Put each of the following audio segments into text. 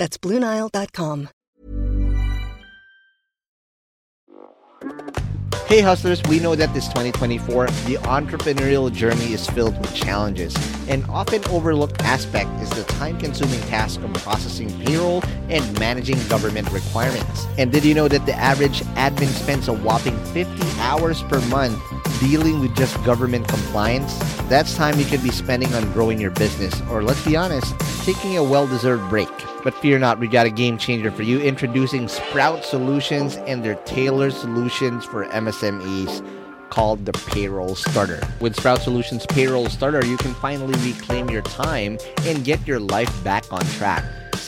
That's BlueNile.com. Hey hustlers, we know that this 2024, the entrepreneurial journey is filled with challenges. An often overlooked aspect is the time-consuming task of processing payroll and managing government requirements. And did you know that the average admin spends a whopping 50 hours per month dealing with just government compliance? That's time you could be spending on growing your business, or let's be honest, taking a well-deserved break. But fear not, we got a game changer for you. Introducing Sprout Solutions and their tailored solutions for MSMEs called the Payroll Starter. With Sprout Solutions Payroll Starter, you can finally reclaim your time and get your life back on track.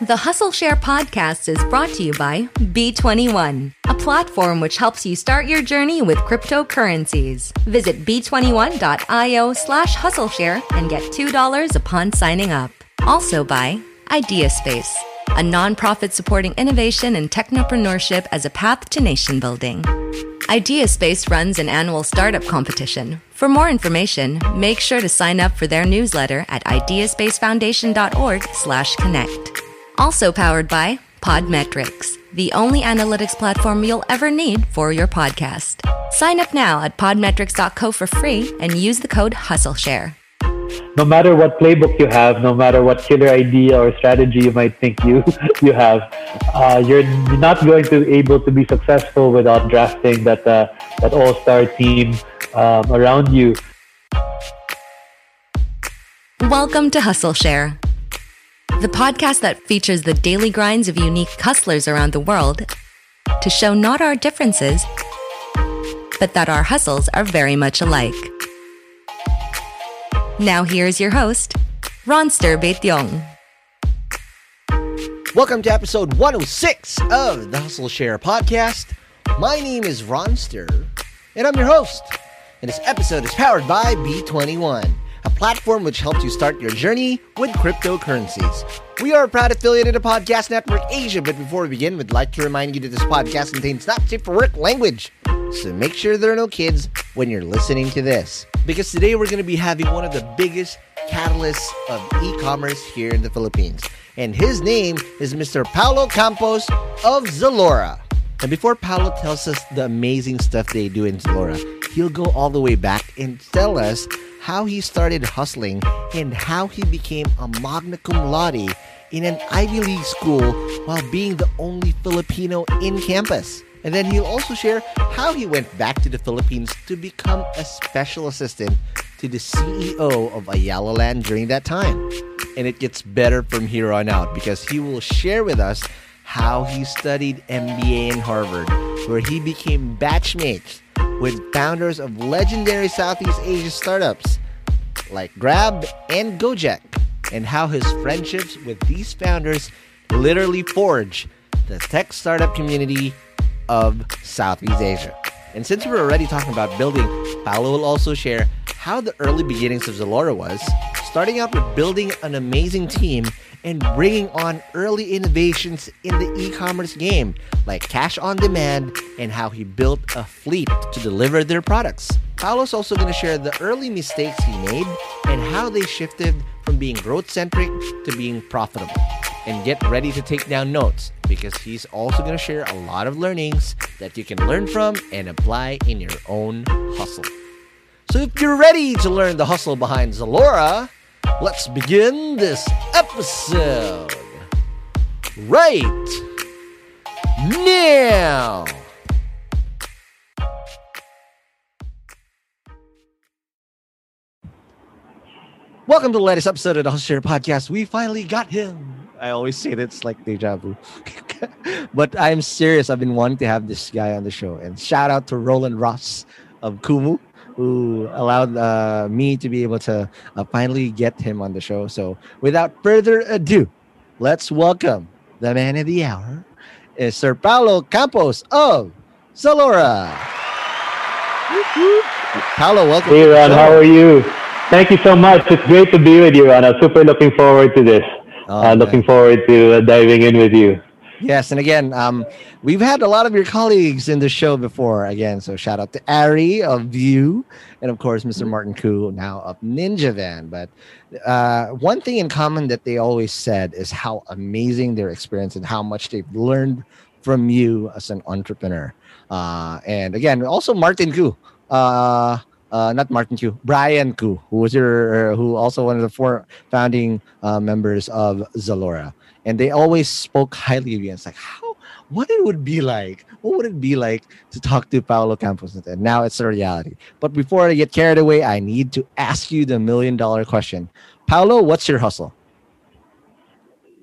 The Hustle Share podcast is brought to you by B21, a platform which helps you start your journey with cryptocurrencies. Visit b21.io slash hustleshare and get $2 upon signing up. Also by Ideaspace, a nonprofit supporting innovation and technopreneurship as a path to nation building. Ideaspace runs an annual startup competition. For more information, make sure to sign up for their newsletter at ideaspacefoundation.org slash connect. Also powered by Podmetrics, the only analytics platform you'll ever need for your podcast. Sign up now at podmetrics.co for free and use the code HustleShare. No matter what playbook you have, no matter what killer idea or strategy you might think you you have, uh, you're not going to be able to be successful without drafting that uh, that all star team um, around you. Welcome to Hustle Share, the podcast that features the daily grinds of unique hustlers around the world to show not our differences, but that our hustles are very much alike. Now here's your host, Ronster Beityong. Welcome to episode 106 of the Hustle Share podcast. My name is Ronster, and I'm your host. And this episode is powered by B21, a platform which helps you start your journey with cryptocurrencies. We are a proud affiliate of the Podcast Network Asia, but before we begin, we'd like to remind you that this podcast contains not safe for work language. So make sure there are no kids when you're listening to this. Because today we're going to be having one of the biggest catalysts of e commerce here in the Philippines. And his name is Mr. Paolo Campos of Zalora. And before Paolo tells us the amazing stuff they do in Zalora, he'll go all the way back and tell us how he started hustling and how he became a magna cum laude in an Ivy League school while being the only Filipino in campus. And then he'll also share how he went back to the Philippines to become a special assistant to the CEO of Ayala Land during that time. And it gets better from here on out because he will share with us how he studied MBA in Harvard, where he became batchmates with founders of legendary Southeast Asia startups like Grab and Gojek, and how his friendships with these founders literally forge the tech startup community of Southeast Asia. And since we're already talking about building, Paolo will also share how the early beginnings of Zalora was, starting out with building an amazing team and bringing on early innovations in the e commerce game, like cash on demand and how he built a fleet to deliver their products. Paolo's also going to share the early mistakes he made and how they shifted from being growth centric to being profitable. And get ready to take down notes because he's also going to share a lot of learnings that you can learn from and apply in your own hustle. So if you're ready to learn the hustle behind Zalora, let's begin this episode right now. Welcome to the latest episode of the Share Podcast. We finally got him. I always say that it's like deja vu. but I'm serious. I've been wanting to have this guy on the show. And shout out to Roland Ros of Kumu, who allowed uh, me to be able to uh, finally get him on the show. So without further ado, let's welcome the man of the hour, is Sir Paolo Campos of Zalora. Paolo, welcome. Hey, Ron, how are you? Thank you so much. It's great to be with you, Ron. I'm super looking forward to this. Oh, uh, looking forward to uh, diving in with you. Yes, and again, um, we've had a lot of your colleagues in the show before. Again, so shout out to Ari of View, and of course, Mr. Martin Koo now of Ninja Van. But uh, one thing in common that they always said is how amazing their experience and how much they've learned from you as an entrepreneur. Uh, and again, also Martin Koo. Uh, uh, not Martin Koo, Brian Cu, who was your, who also one of the four founding uh, members of Zalora, and they always spoke highly of you. And it's like how, what it would be like, what would it be like to talk to Paolo Campos? And now it's a reality. But before I get carried away, I need to ask you the million dollar question, Paolo. What's your hustle?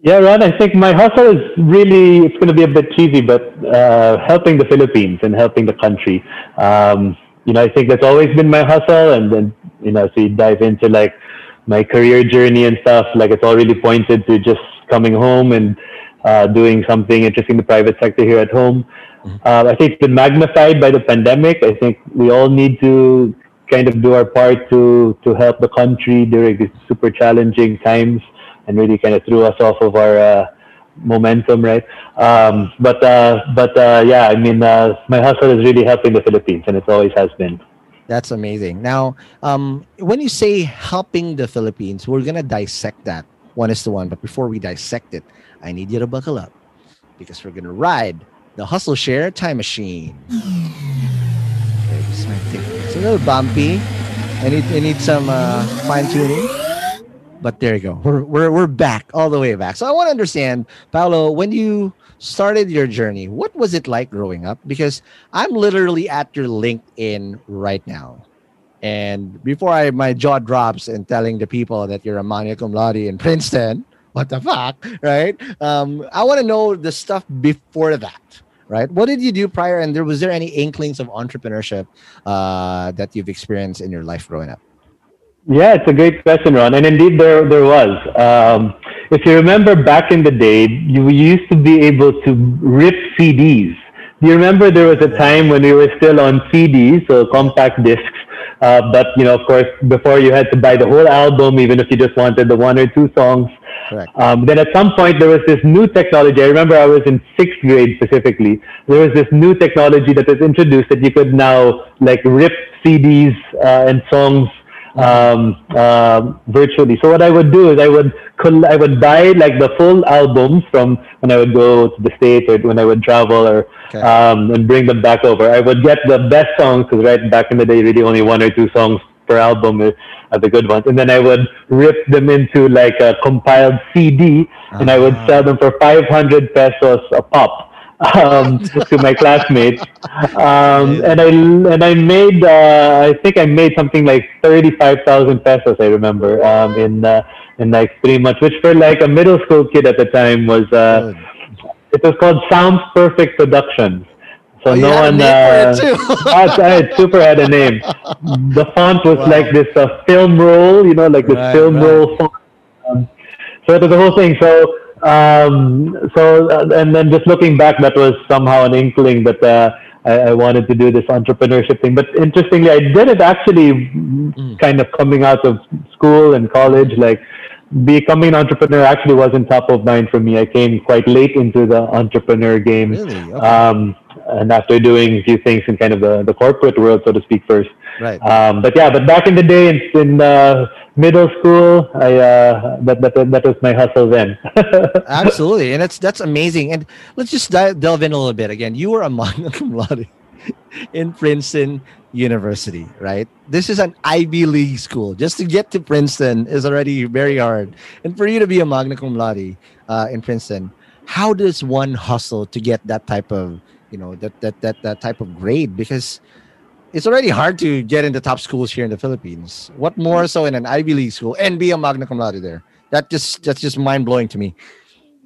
Yeah, Ron, I think my hustle is really, it's going to be a bit cheesy, but uh, helping the Philippines and helping the country. Um, you know, I think that's always been my hustle. And then, you know, as we dive into like my career journey and stuff, like it's all really pointed to just coming home and uh, doing something interesting in the private sector here at home. Mm-hmm. Uh, I think it's been magnified by the pandemic. I think we all need to kind of do our part to to help the country during these super challenging times, and really kind of threw us off of our uh, momentum, right? Um, but uh, but uh, yeah, I mean, uh, my hustle is really helping the Philippines, and it always has been. That's amazing. Now, um, when you say helping the Philippines, we're gonna dissect that one is to one. But before we dissect it, I need you to buckle up because we're gonna ride the Hustle Share Time Machine. It's a little bumpy. I need I need some uh, fine tuning. But there you go. We're, we're we're back all the way back. So I want to understand, Paolo, when you started your journey, what was it like growing up? Because I'm literally at your LinkedIn right now. And before I my jaw drops and telling the people that you're a magna cum laude in Princeton, what the fuck, right? Um, I want to know the stuff before that, right? What did you do prior? And there was there any inklings of entrepreneurship uh, that you've experienced in your life growing up? Yeah, it's a great question, Ron. And indeed, there there was. Um, if you remember back in the day, you used to be able to rip CDs. Do you remember there was a time when we were still on CDs, so compact discs? Uh, but you know, of course, before you had to buy the whole album, even if you just wanted the one or two songs. Um, then at some point there was this new technology. I remember I was in sixth grade specifically. There was this new technology that was introduced that you could now like rip CDs uh, and songs um, uh, virtually. So what I would do is I would I would buy like the full albums from when I would go to the states or when I would travel or Okay. um, and bring them back over. I would get the best songs because right back in the day, really only one or two songs per album are the good ones, and then I would rip them into like a compiled CD, and I would Ah. sell them for 500 pesos a pop. Um, to my classmates, um, and I and I made uh, I think I made something like thirty five thousand pesos. I remember um, in uh, in like three months, which for like a middle school kid at the time was uh, it was called Sounds Perfect Productions. So Oh, no one. uh, that's right, super had a name. The font was Wow. like this uh, film roll, you know, like this Right, film right. roll font. Um, so it was the whole thing. So um, so uh, and then just looking back, that was somehow an inkling that uh, I, I wanted to do this entrepreneurship thing. But interestingly, I did it actually kind of coming out of school and college, like becoming an entrepreneur actually wasn't top of mind for me. I came quite late into the entrepreneur game. Really? Okay. Um, and after doing a few things in kind of the, the corporate world, so to speak, first. Right. Um, but yeah, but back in the day in, in uh, middle school, I uh, that, that that was my hustle then. Absolutely, and that's that's amazing. And let's just dive, delve in a little bit again. You were a magna cum laude in Princeton University, right? This is an Ivy League school. Just to get to Princeton is already very hard, and for you to be a magna cum laude uh, in Princeton, how does one hustle to get that type of you know that that that that type of grade? Because it's already hard to get into top schools here in the Philippines. What more so in an Ivy League school and be a magna cum laude there? That just that's just mind blowing to me.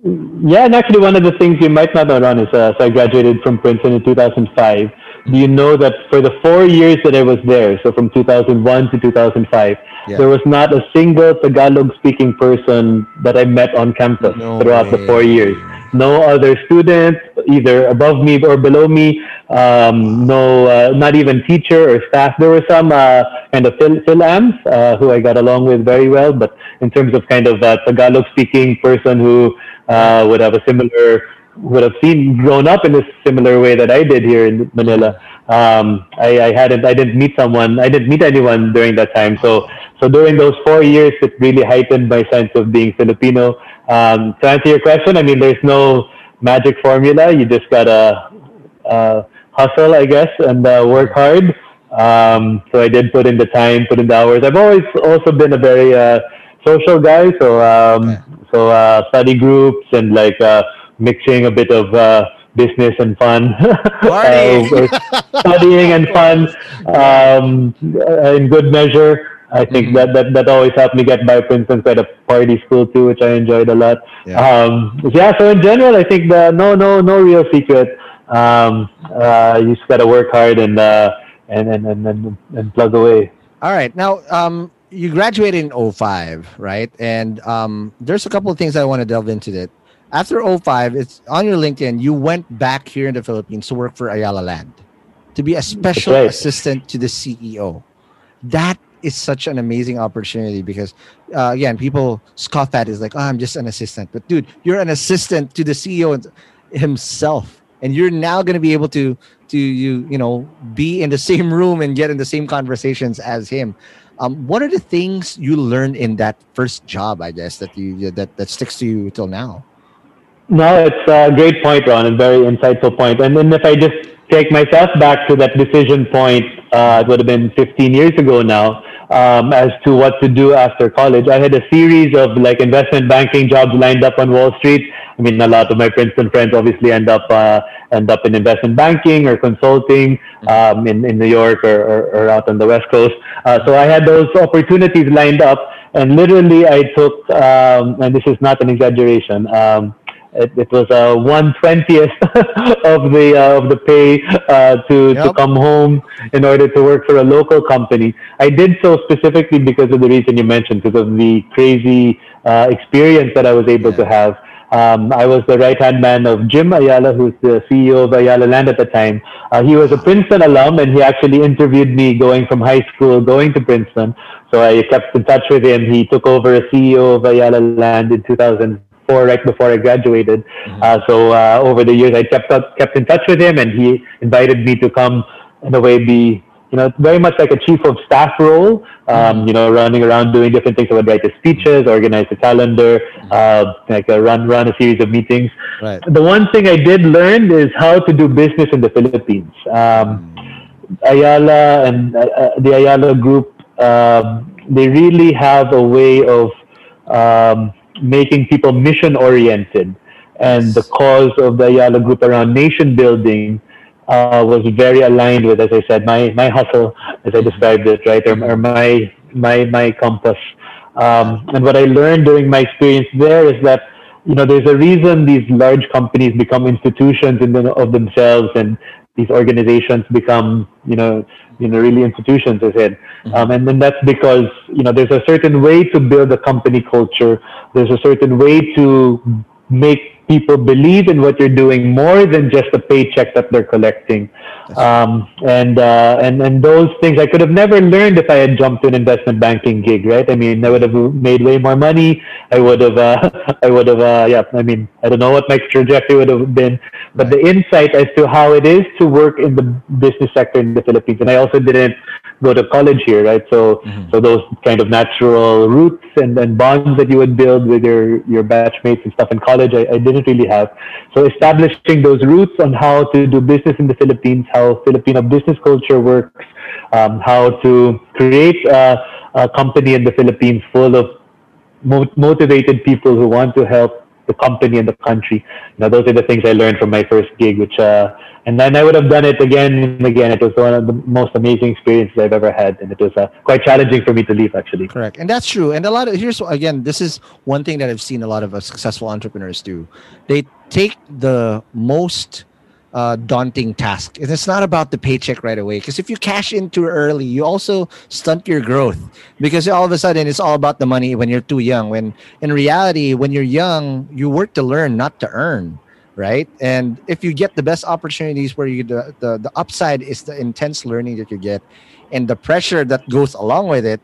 Yeah, and actually, one of the things you might not know, Ron, is uh, so I graduated from Princeton in 2005. Do you know that for the four years that I was there, so from 2001 to 2005, yeah. there was not a single Tagalog-speaking person that I met on campus no throughout way. the four years no other students either above me or below me um, no uh, not even teacher or staff. There were some uh, kind of phil, phil ams uh, who i got along with very well but in terms of kind of a tagalog speaking person who uh, would have a similar would have seen grown up in a similar way that i did here in manila. Um, I, I hadn't i didn't meet someone i didn't meet anyone during that time. So so during those four years it really heightened my sense of being filipino um, to answer your question, I mean, there's no magic formula. You just gotta uh, hustle, I guess, and uh, work hard. Um, so I did put in the time, put in the hours. I've always also been a very uh, social guy, so um, yeah. so uh, study groups and like uh, mixing a bit of uh, business and fun, uh, studying and fun um, in good measure. I think mm-hmm. that, that that always helped me get by. For instance, at a party school too, which I enjoyed a lot. Yeah. Um, yeah. So in general, I think the no no no real secret. Um, uh, you just gotta work hard and uh, and, and and and and plug away. All right. Now, um, you graduated in 05, right? And um, there's a couple of things I want to delve into that. After 05, it's on your LinkedIn, you went back here in the Philippines to work for Ayala Land to be a special right. assistant to the CEO. That is such an amazing opportunity because uh, again people scoff at it is like oh, i'm just an assistant. But dude you're an assistant to the ceo himself and you're now going to be able to to you you know be in the same room and get in the same conversations as him. Um, what are the things you learned in that first job i guess that you that that sticks to you till now? No it's a great point ron and very insightful point. And then if i just take myself back to that decision point uh, it would have been 15 years ago now um, as to what to do after college. I had a series of like investment banking jobs lined up on Wall Street. I mean, a lot of my Princeton friends obviously end up uh, end up in investment banking or consulting um, in in New York or, or, or, out on the West Coast. Uh, so I had those opportunities lined up, and literally I took, um, and this is not an exaggeration. Um, it, it was a one twentieth of the uh, of the pay uh, to yep. to come home in order to work for a local company. I did so specifically because of the reason you mentioned, because of the crazy uh, experience that I was able yeah. to have. Um, I was the right hand man of Jim Ayala, who's the CEO of Ayala Land at the time. Uh, he was a Princeton alum, and he actually interviewed me going from high school, going to Princeton. So I kept in touch with him. He took over as CEO of Ayala Land in 2000 right before I graduated. Mm-hmm. Uh, so uh, over the years, I kept up, kept in touch with him, and he invited me to come in a way be you know very much like a chief of staff role. Um, mm-hmm. You know, running around doing different things. I would write the speeches, organize the calendar, mm-hmm. uh, like uh, run run a series of meetings. Right. The one thing I did learn is how to do business in the Philippines. Um, mm-hmm. Ayala and uh, uh, the Ayala Group, um, they really have a way of um, making people mission oriented. And the cause of the Ayala Group around nation building uh, was very aligned with, as I said, my, my hustle, as I described it, right, or, or my, my, my compass. Um, and what I learned during my experience there is that, you know, there's a reason these large companies become institutions in the, of themselves and these organizations become, you know, you know, really institutions, I said. Mm-hmm. Um, and then that's because, you know, there's a certain way to build a company culture. There's a certain way to make people believe in what you're doing more than just the paycheck that they're collecting. Um, and, uh, and, and those things I could have never learned if I had jumped to an investment banking gig, right? I mean, I would have made way more money. I would have, uh, I would have, uh, yeah, I mean, I don't know what my trajectory would have been, but the insight as to how it is to work in the business sector in the Philippines. And I also didn't go to college here, right? So, mm-hmm. so those kind of natural roots and, and bonds that you would build with your, your batchmates and stuff in college, I, I didn't really have. So establishing those roots on how to do business in the Philippines, how Filipino business culture works, um, how to create a, a company in the Philippines full of mo- motivated people who want to help the company and the country. Now, those are the things I learned from my first gig, which uh, and then I would have done it again and again. It was one of the most amazing experiences I've ever had, and it was uh, quite challenging for me to leave actually. Correct, and that's true. And a lot of here's again, this is one thing that I've seen a lot of uh, successful entrepreneurs do. They take the most uh, daunting task. And it's not about the paycheck right away. Because if you cash in too early, you also stunt your growth. Because all of a sudden, it's all about the money when you're too young. When in reality, when you're young, you work to learn, not to earn right? And if you get the best opportunities where you the, the, the upside is the intense learning that you get and the pressure that goes along with it,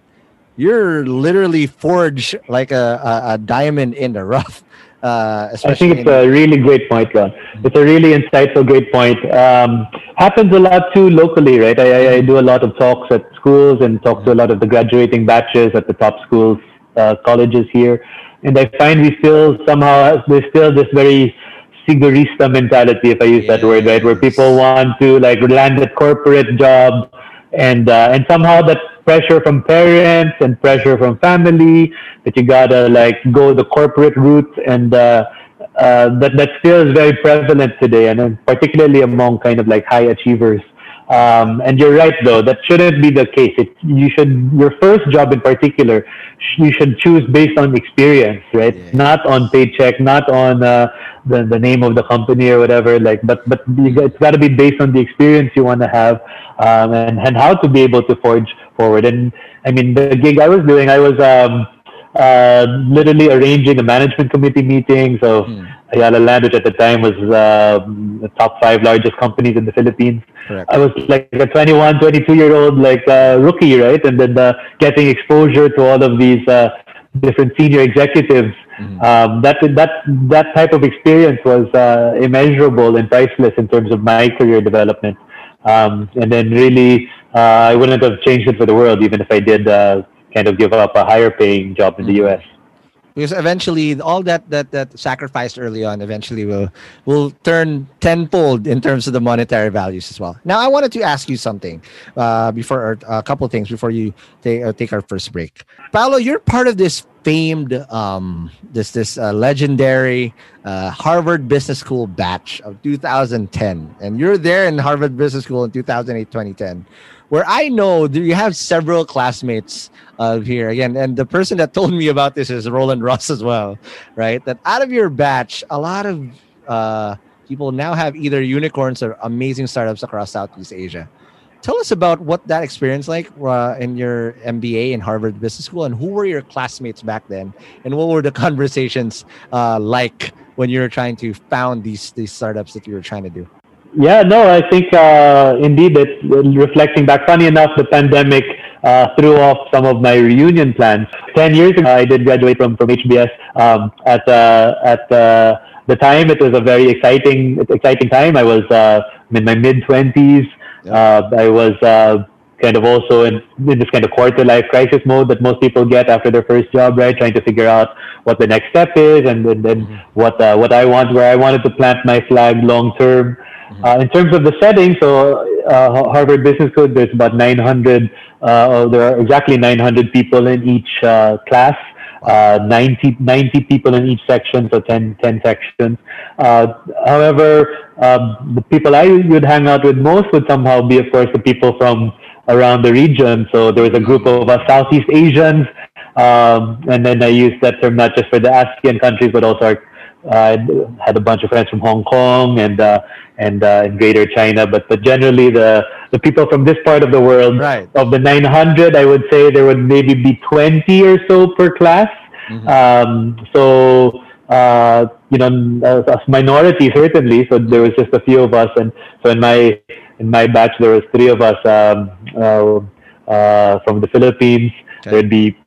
you're literally forged like a, a, a diamond in the rough. Uh, I think it's a really great point, Ron. It's a really insightful, great point. Um, happens a lot too locally, right? I, I, do a lot of talks at schools and talk to a lot of the graduating batches at the top schools, uh, colleges here, and I find we still somehow there's still this very sigurista mentality, if I use yes. that word, right? Where people want to like land a corporate job and uh, and somehow that pressure from parents and pressure from family that you gotta like go the corporate route and uh, uh, that that still is very prevalent today and particularly among kind of like high achievers um, and you're right, though, that shouldn't be the case. It, you should, your first job in particular, you should choose based on experience, right? Yeah. Not on paycheck, not on uh, the, the name of the company or whatever. Like, but but it's got to be based on the experience you want to have um, and and how to be able to forge forward. And I mean, the gig I was doing, I was. Um, uh, literally arranging a management committee meeting. So hmm. Ayala Land, which at the time was uh, the top five largest companies in the Philippines. Correct. I was like a 21, 22 year old like uh, rookie, right? And then uh, getting exposure to all of these uh, different senior executives. Mm-hmm. Um, that that that type of experience was uh, immeasurable and priceless in terms of my career development. Um, and then really, I wouldn't have changed it for the world, even if I did uh, kind of give up a higher paying job in the mm-hmm. U.S because eventually all that that that sacrificed early on eventually will will turn tenfold in terms of the monetary values as well. Now I wanted to ask you something uh, before a couple things before you take uh, take our first break. Paolo, you're part of this famed um this this uh, legendary uh, Harvard Business School batch of 2010 and you're there in Harvard Business School in 2008 2010 where I know you have several classmates uh, here again, and the person that told me about this is Roland Ros as well, right? That out of your batch, a lot of uh, people now have either unicorns or amazing startups across Southeast Asia. Tell us about what that experience like uh, in your MBA in Harvard Business School, and who were your classmates back then, and what were the conversations uh, like when you were trying to found these these startups that you were trying to do? Yeah, no, I think uh, indeed that reflecting back, funny enough, the pandemic uh, threw off some of my reunion plans. Ten years ago, I did graduate from from HBS. Um, at uh, at uh, the time, it was a very exciting exciting time. I was uh, in my mid twenties. Uh, I was kind of also in, in this kind of quarter life crisis mode that most people get after their first job, right? Trying to figure out what the next step is and then mm-hmm. what what I want, where I wanted to plant my flag long term. Mm-hmm. Uh, in terms of the setting, so uh, Harvard Business School, there's about 900, uh, there are exactly 900 people in each uh, class. Uh, 90, 90 people in each section, so 10, 10 sections. Uh, however, um, the people I would hang out with most would somehow be, of course, the people from around the region. So there was a group of us Southeast Asians, um, and then I used that term not just for the ASEAN countries, but also our I had a bunch of friends from Hong Kong and uh, and uh, in Greater China, but but generally the the people from this part of the world, right. of the 900, I would say there would maybe be 20 or so per class. Mm-hmm. Um, so uh, you know, as minority certainly. So there was just a few of us, and so in my in my batch there was three of us um, uh, uh, from the Philippines. Okay. There'd be,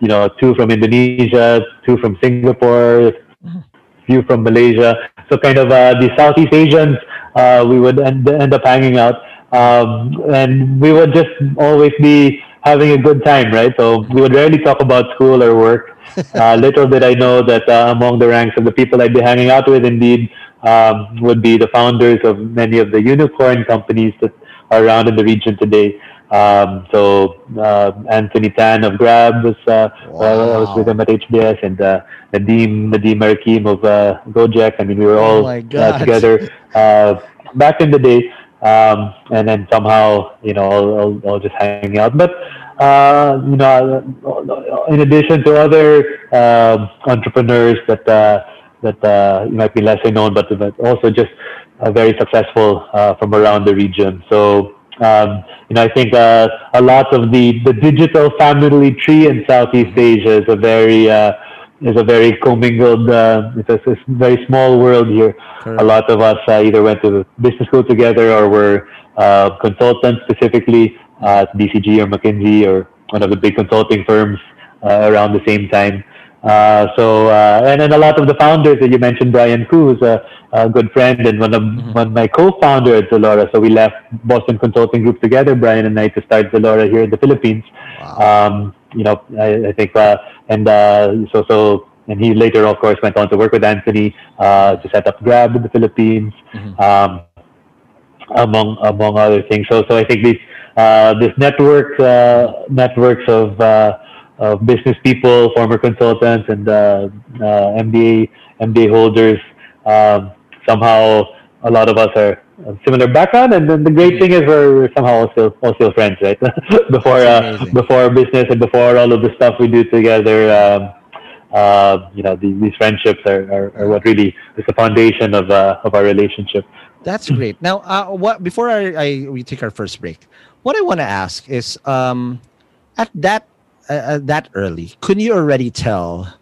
you know, two from Indonesia, two from Singapore, mm-hmm. few from Malaysia. So kind of uh, the Southeast Asians, uh, we would end, end up hanging out, um, and we would just always be having a good time, right? So we would rarely talk about school or work. Uh, little did I know that uh, among the ranks of the people I'd be hanging out with, indeed, um, would be the founders of many of the unicorn companies that are around in the region today. Um, so uh, Anthony Tan of Grab was uh, wow. I was with him at HBS, and uh, Nadiem Nadiem Makarim of uh, Gojek. I mean, we were all oh uh, together uh, back in the day um, and then somehow you know I'll, I'll, I'll just hang out. But uh, you know, in addition to other uh, entrepreneurs that uh, that uh, might be lesser known, but, but also just uh, very successful uh, from around the region. So um, you know, I think uh, a lot of the the digital family tree in Southeast Asia is a very uh, is a very commingled, uh, it's, a, it's, a, very small world here. Sure. A lot of us uh, either went to business school together or were uh, consultants specifically at BCG or McKinsey or one of the big consulting firms uh, around the same time. Uh, so, uh, and then a lot of the founders that you mentioned, Brian Cu, who's a, a good friend and one of, mm-hmm. one of my co-founders at Zalora. So we left Boston Consulting Group together, Brian and I, to start Zalora here in the Philippines. Wow. Um, you know, I, I think, uh, and uh, so so, and he later, of course, went on to work with Anthony uh, to set up Grab in the Philippines, mm-hmm. um, among among other things. So so I think these uh, this network uh, networks of uh, of business people, former consultants, and uh, uh, MBA MBA holders. Um, somehow, a lot of us are similar background, and then the great thing is we're somehow still still friends, right? before uh, before business and before all of the stuff we do together, um, uh, you know, the, these friendships are, are, are, what really is the foundation of uh, of our relationship. That's great. Now, uh, what before I, I, we take our first break, what I want to ask is, um, at that uh, that early, couldn't you already tell?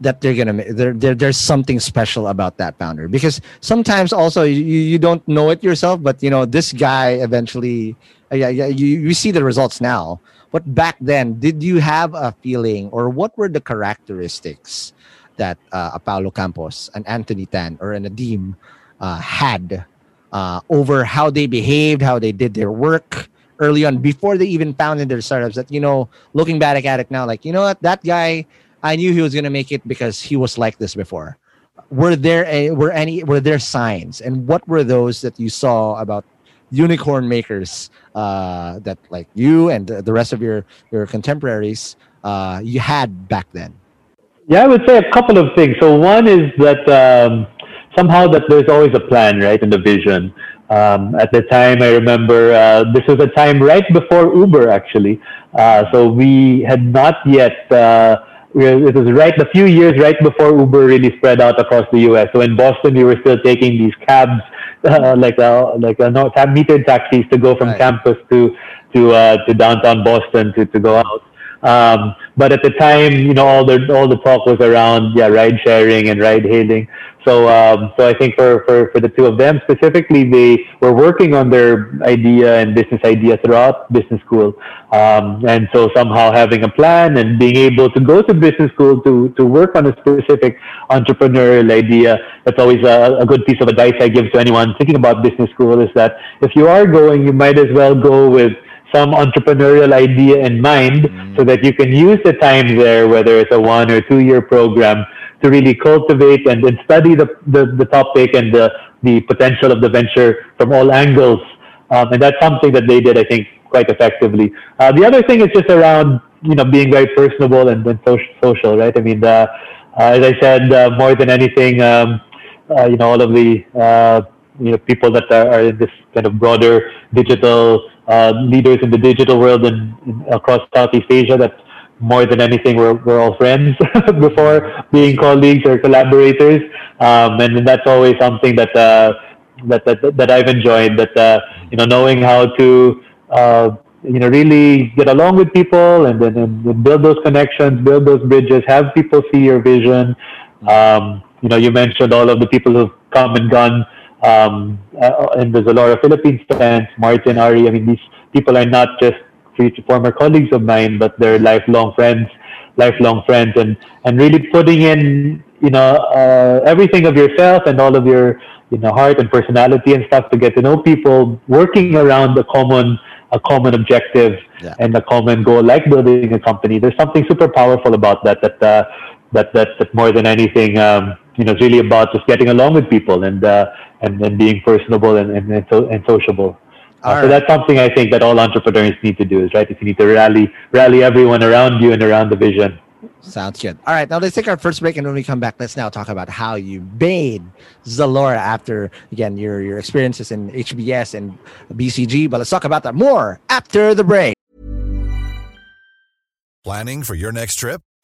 That they're gonna there, there there's something special about that founder. Because sometimes also you, you don't know it yourself but you know this guy eventually uh, yeah, yeah you, you see the results now. But back then did you have a feeling or what were the characteristics that uh, Paolo Campos and Anthony Tan or an Nadiem uh, had uh, over how they behaved how they did their work early on before they even founded their startups that you know looking back at it now like you know what? That guy I knew he was going to make it because he was like this before. Were there a, were any were there signs, and what were those that you saw about unicorn makers uh, that like you and the rest of your your contemporaries uh, you had back then? Yeah, I would say a couple of things. So one is that um, somehow that there's always a plan, right, in the vision. Um, at the time, I remember uh, this was a time right before Uber, actually. Uh, so we had not yet uh, it was right a few years right before Uber really spread out across the U.S. So in Boston, we were still taking these cabs, uh, like a, like a no, metered taxis to go from right. campus to to uh, to downtown Boston to, to go out. Um, but at the time, you know, all the all the talk was around yeah, ride sharing and ride hailing. So, um, so I think for, for, for the two of them specifically, they were working on their idea and business idea throughout business school. Um, and so somehow having a plan and being able to go to business school to, to work on a specific entrepreneurial idea, that's always a, a good piece of advice I give to anyone thinking about business school is that if you are going, you might as well go with some entrepreneurial idea in mind mm. so that you can use the time there, whether it's a one or two year program, to really cultivate and, and study the, the, the topic and the, the potential of the venture from all angles. Um, and that's something that they did, I think, quite effectively. Uh, the other thing is just around, you know, being very personable and, and social, right? I mean, uh, as I said, uh, more than anything, um, uh, you know, all of the, uh, you know, people that are, are, in this kind of broader digital uh, leaders in the digital world and, across Southeast Asia that more than anything, we're, we're all friends before being colleagues or collaborators. Um, and that's always something that, uh, that, that, that I've enjoyed, that, uh, you know, knowing how to, uh, you know, really get along with people and then build those connections, build those bridges, have people see your vision, Um, you know, you mentioned all of the people who've come and gone um, uh, a lot of Philippines tent, Martin, Ari. I mean, these people are not just former colleagues of mine, but they're lifelong friends, lifelong friends, and and really putting in you know uh, everything of yourself and all of your you know heart and personality and stuff to get to know people, working around a common a common objective yeah. and a common goal, like building a company. There's something super powerful about that. That uh, that, that that more than anything, um, you know, it's really about just getting along with people and uh, and, and being personable and and, and, so, and sociable. Uh, right. So that's something I think that all entrepreneurs need to do is right. If you need to rally rally everyone around you and around the vision. Sounds good. All right, now let's take our first break, and when we come back, let's now talk about how you made Zalora after again your your experiences in HBS and BCG. But let's talk about that more after the break. Planning for your next trip?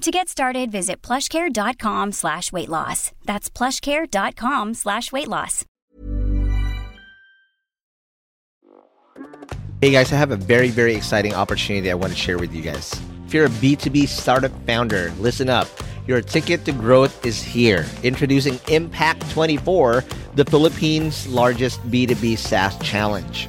To get started, visit plushcare.com slash weight loss. That's plushcare.com slash weight loss. Hey guys, I have a very, very exciting opportunity I want to share with you guys. If you're a B2B startup founder, listen up. Your ticket to growth is here. Introducing Impact 24, the Philippines' largest B2B SaaS challenge.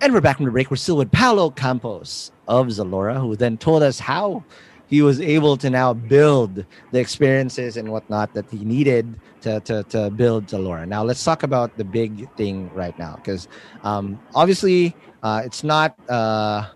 And we're back from the break. We're still with Paolo Campos of Zalora, who then told us how he was able to now build the experiences and whatnot that he needed to, to, to build Zalora. Now, let's talk about the big thing right now, because um, obviously uh, it's not. Uh,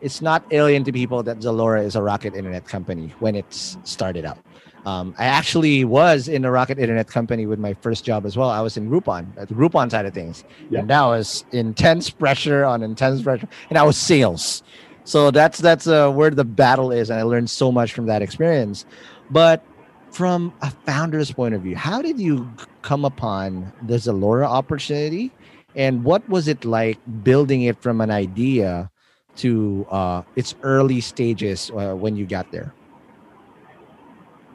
it's not alien to people that Zalora is a rocket internet company when it's started out. Um, I actually was in a rocket internet company with my first job as well. I was in Groupon, at the Groupon side of things. Yeah. And that was intense pressure on intense pressure. And I was sales. So that's that's uh, where the battle is. And I learned so much from that experience. But from a founder's point of view, how did you come upon the Zalora opportunity? And what was it like building it from an idea to uh, its early stages uh, when you got there?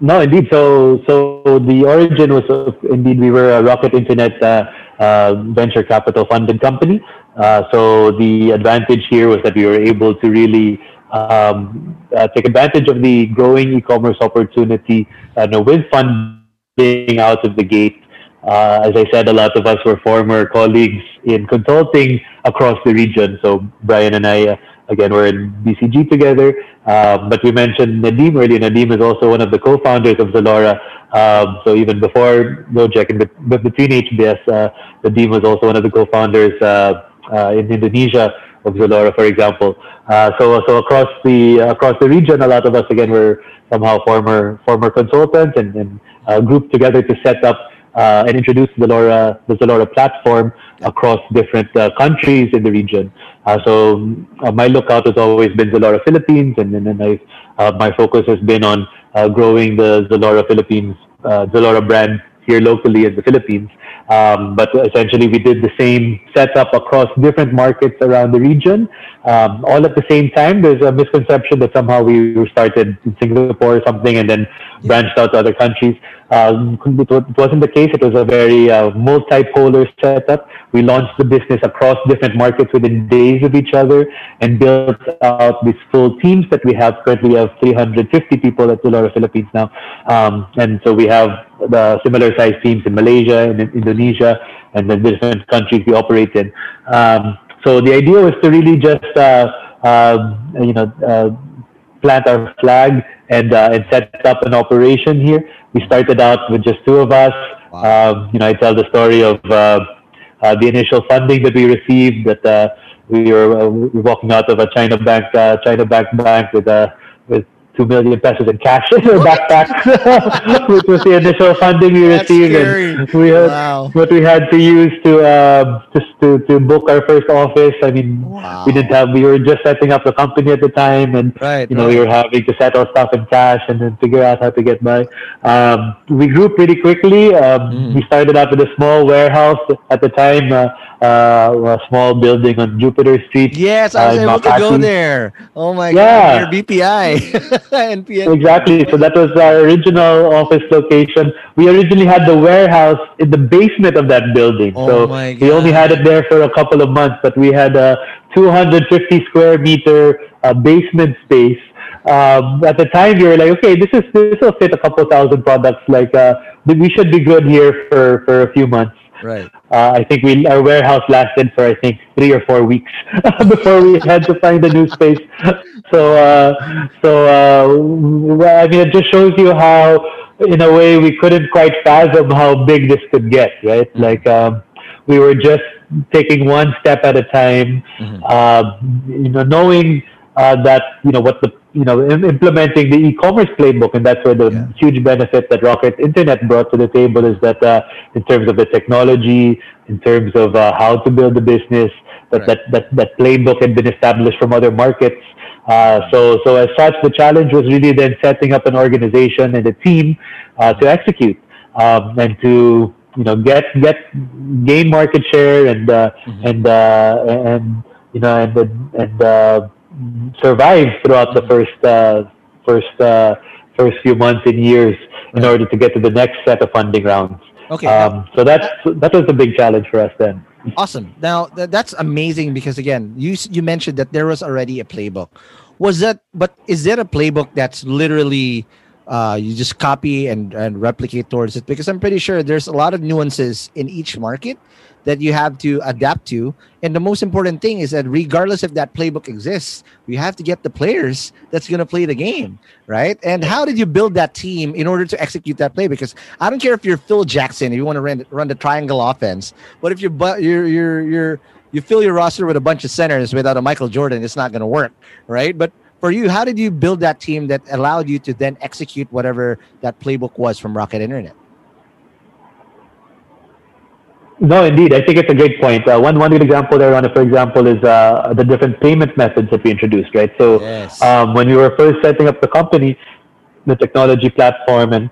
No, indeed. So, so the origin was uh, indeed we were a Rocket Internet uh, uh, venture capital funded company. Uh, so the advantage here was that we were able to really um, take advantage of the growing e-commerce opportunity uh, with funding out of the gate. as I said, a lot of us were former colleagues in consulting across the region. So Brian and I Again, we're in BCG together. Um, but we mentioned Nadiem earlier. Nadiem is also one of the co-founders of Zalora. Um, so even before Gojek and but between HBS, uh, Nadiem was also one of the co-founders uh, uh, in Indonesia of Zalora, for example. Uh, so so across the across the region, a lot of us again were somehow former former consultants and, and uh, grouped together to set up uh, and introduce Zalora, the Zalora platform across different uh, countries in the region. Uh, so uh, my lookout has always been Zalora Philippines, and then uh, my focus has been on uh, growing the Zalora Philippines, uh, Zalora brand here locally in the Philippines. Um, but essentially, we did the same setup across different markets around the region, um, all at the same time. There's a misconception that somehow we started in Singapore or something and then branched out to other countries. Um, it wasn't the case. It was a very uh, multipolar setup. We launched the business across different markets within days of each other and built out these full teams that we have. Currently, we have 350 people at Zalora Philippines now. Um, and so we have the similar sized teams in Malaysia and in Indonesia and the different countries we operate in. Um, so the idea was to really just, uh, uh, you know, uh, plant our flag and uh, and set up an operation here. We started out with just two of us. Wow. Um, you know, I tell the story of uh, uh, the initial funding that we received. That uh, we were uh, walking out of a China bank, uh, China bank bank with a two million pesos in cash in our backpack, which was the initial funding we That's received. Scary. And we had wow. what we had to use to uh, just to, to book our first office. I mean, wow. we didn't have. We were just setting up the company at the time, and right, you know right. we were having to settle stuff in cash and then figure out how to get by. Um, we grew pretty quickly. Um, mm. We started out with a small warehouse at the time. Uh, uh, a small building on Jupiter Street. Yes, I was uh, able to go there. Oh my Yeah. god, your BPI. Exactly. So that was our original office location. We originally had the warehouse in the basement of that building. Oh so we only had it there for a couple of months, but we had a 250 square meter uh, basement space. Um, at the time, you were like, okay, this is this will fit a couple thousand products. Like, uh, we should be good here for for a few months. Right. Uh, I think we our warehouse lasted for I think three or four weeks before we had to find a new space. So uh, so uh, I mean it just shows you how in a way we couldn't quite fathom how big this could get, right? Like um, we were just taking one step at a time, Mhm. uh, you know, knowing uh, that you know what the you know implementing the e-commerce playbook, and that's where the Yeah. huge benefit that Rocket Internet brought to the table is that uh, in terms of the technology, in terms of uh, how to build a business, that, Right. that that that playbook had been established from other markets. Uh, so so as such, the challenge was really then setting up an organization and a team uh, to execute um, and to you know get get gain market share and uh, Mhm. and uh, and you know and and uh, survive throughout the first uh, first uh, first few months and years in order to get to the next set of funding rounds. Okay. Um, so that's that was a big challenge for us then. Awesome. Now th- that's amazing because again, you you mentioned that there was already a playbook. Was that? But is there a playbook that's literally uh, you just copy and and replicate towards it? Because I'm pretty sure there's a lot of nuances in each market that you have to adapt to. And the most important thing is that regardless if that playbook exists, you have to get the players that's going to play the game, right? And how did you build that team in order to execute that play? Because I don't care if you're Phil Jackson, if you want to run, run the triangle offense, but if you're you're you're you're you fill your roster with a bunch of centers without a Michael Jordan, it's not going to work, right? But for you, how did you build that team that allowed you to then execute whatever that playbook was from Rocket Internet? No, indeed. I think it's a great point. Uh, one one good example there, Rana, for example, is uh, the different payment methods that we introduced, right? So Yes. um, when we were first setting up the company, the technology platform and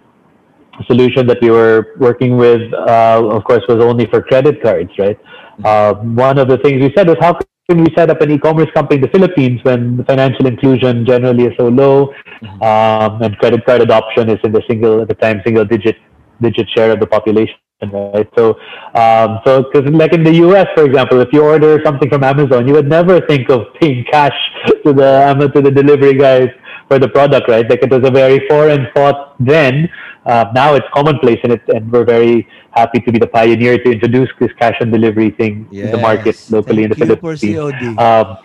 solution that we were working with, uh, of course, was only for credit cards, right? Uh, one of the things we said was how can we set up an e-commerce company in the Philippines when the financial inclusion generally is so low um, and credit card adoption is in the single at the time single digit digit share of the population right so um, so because like in the US for example if you order something from Amazon you would never think of paying cash to the to the delivery guys for the product right like it was a very foreign thought then uh, now it's commonplace and it and we're very happy to be the pioneer to introduce this cash on delivery thing in the market Yes. locally in the Thank you for Philippines COD. um,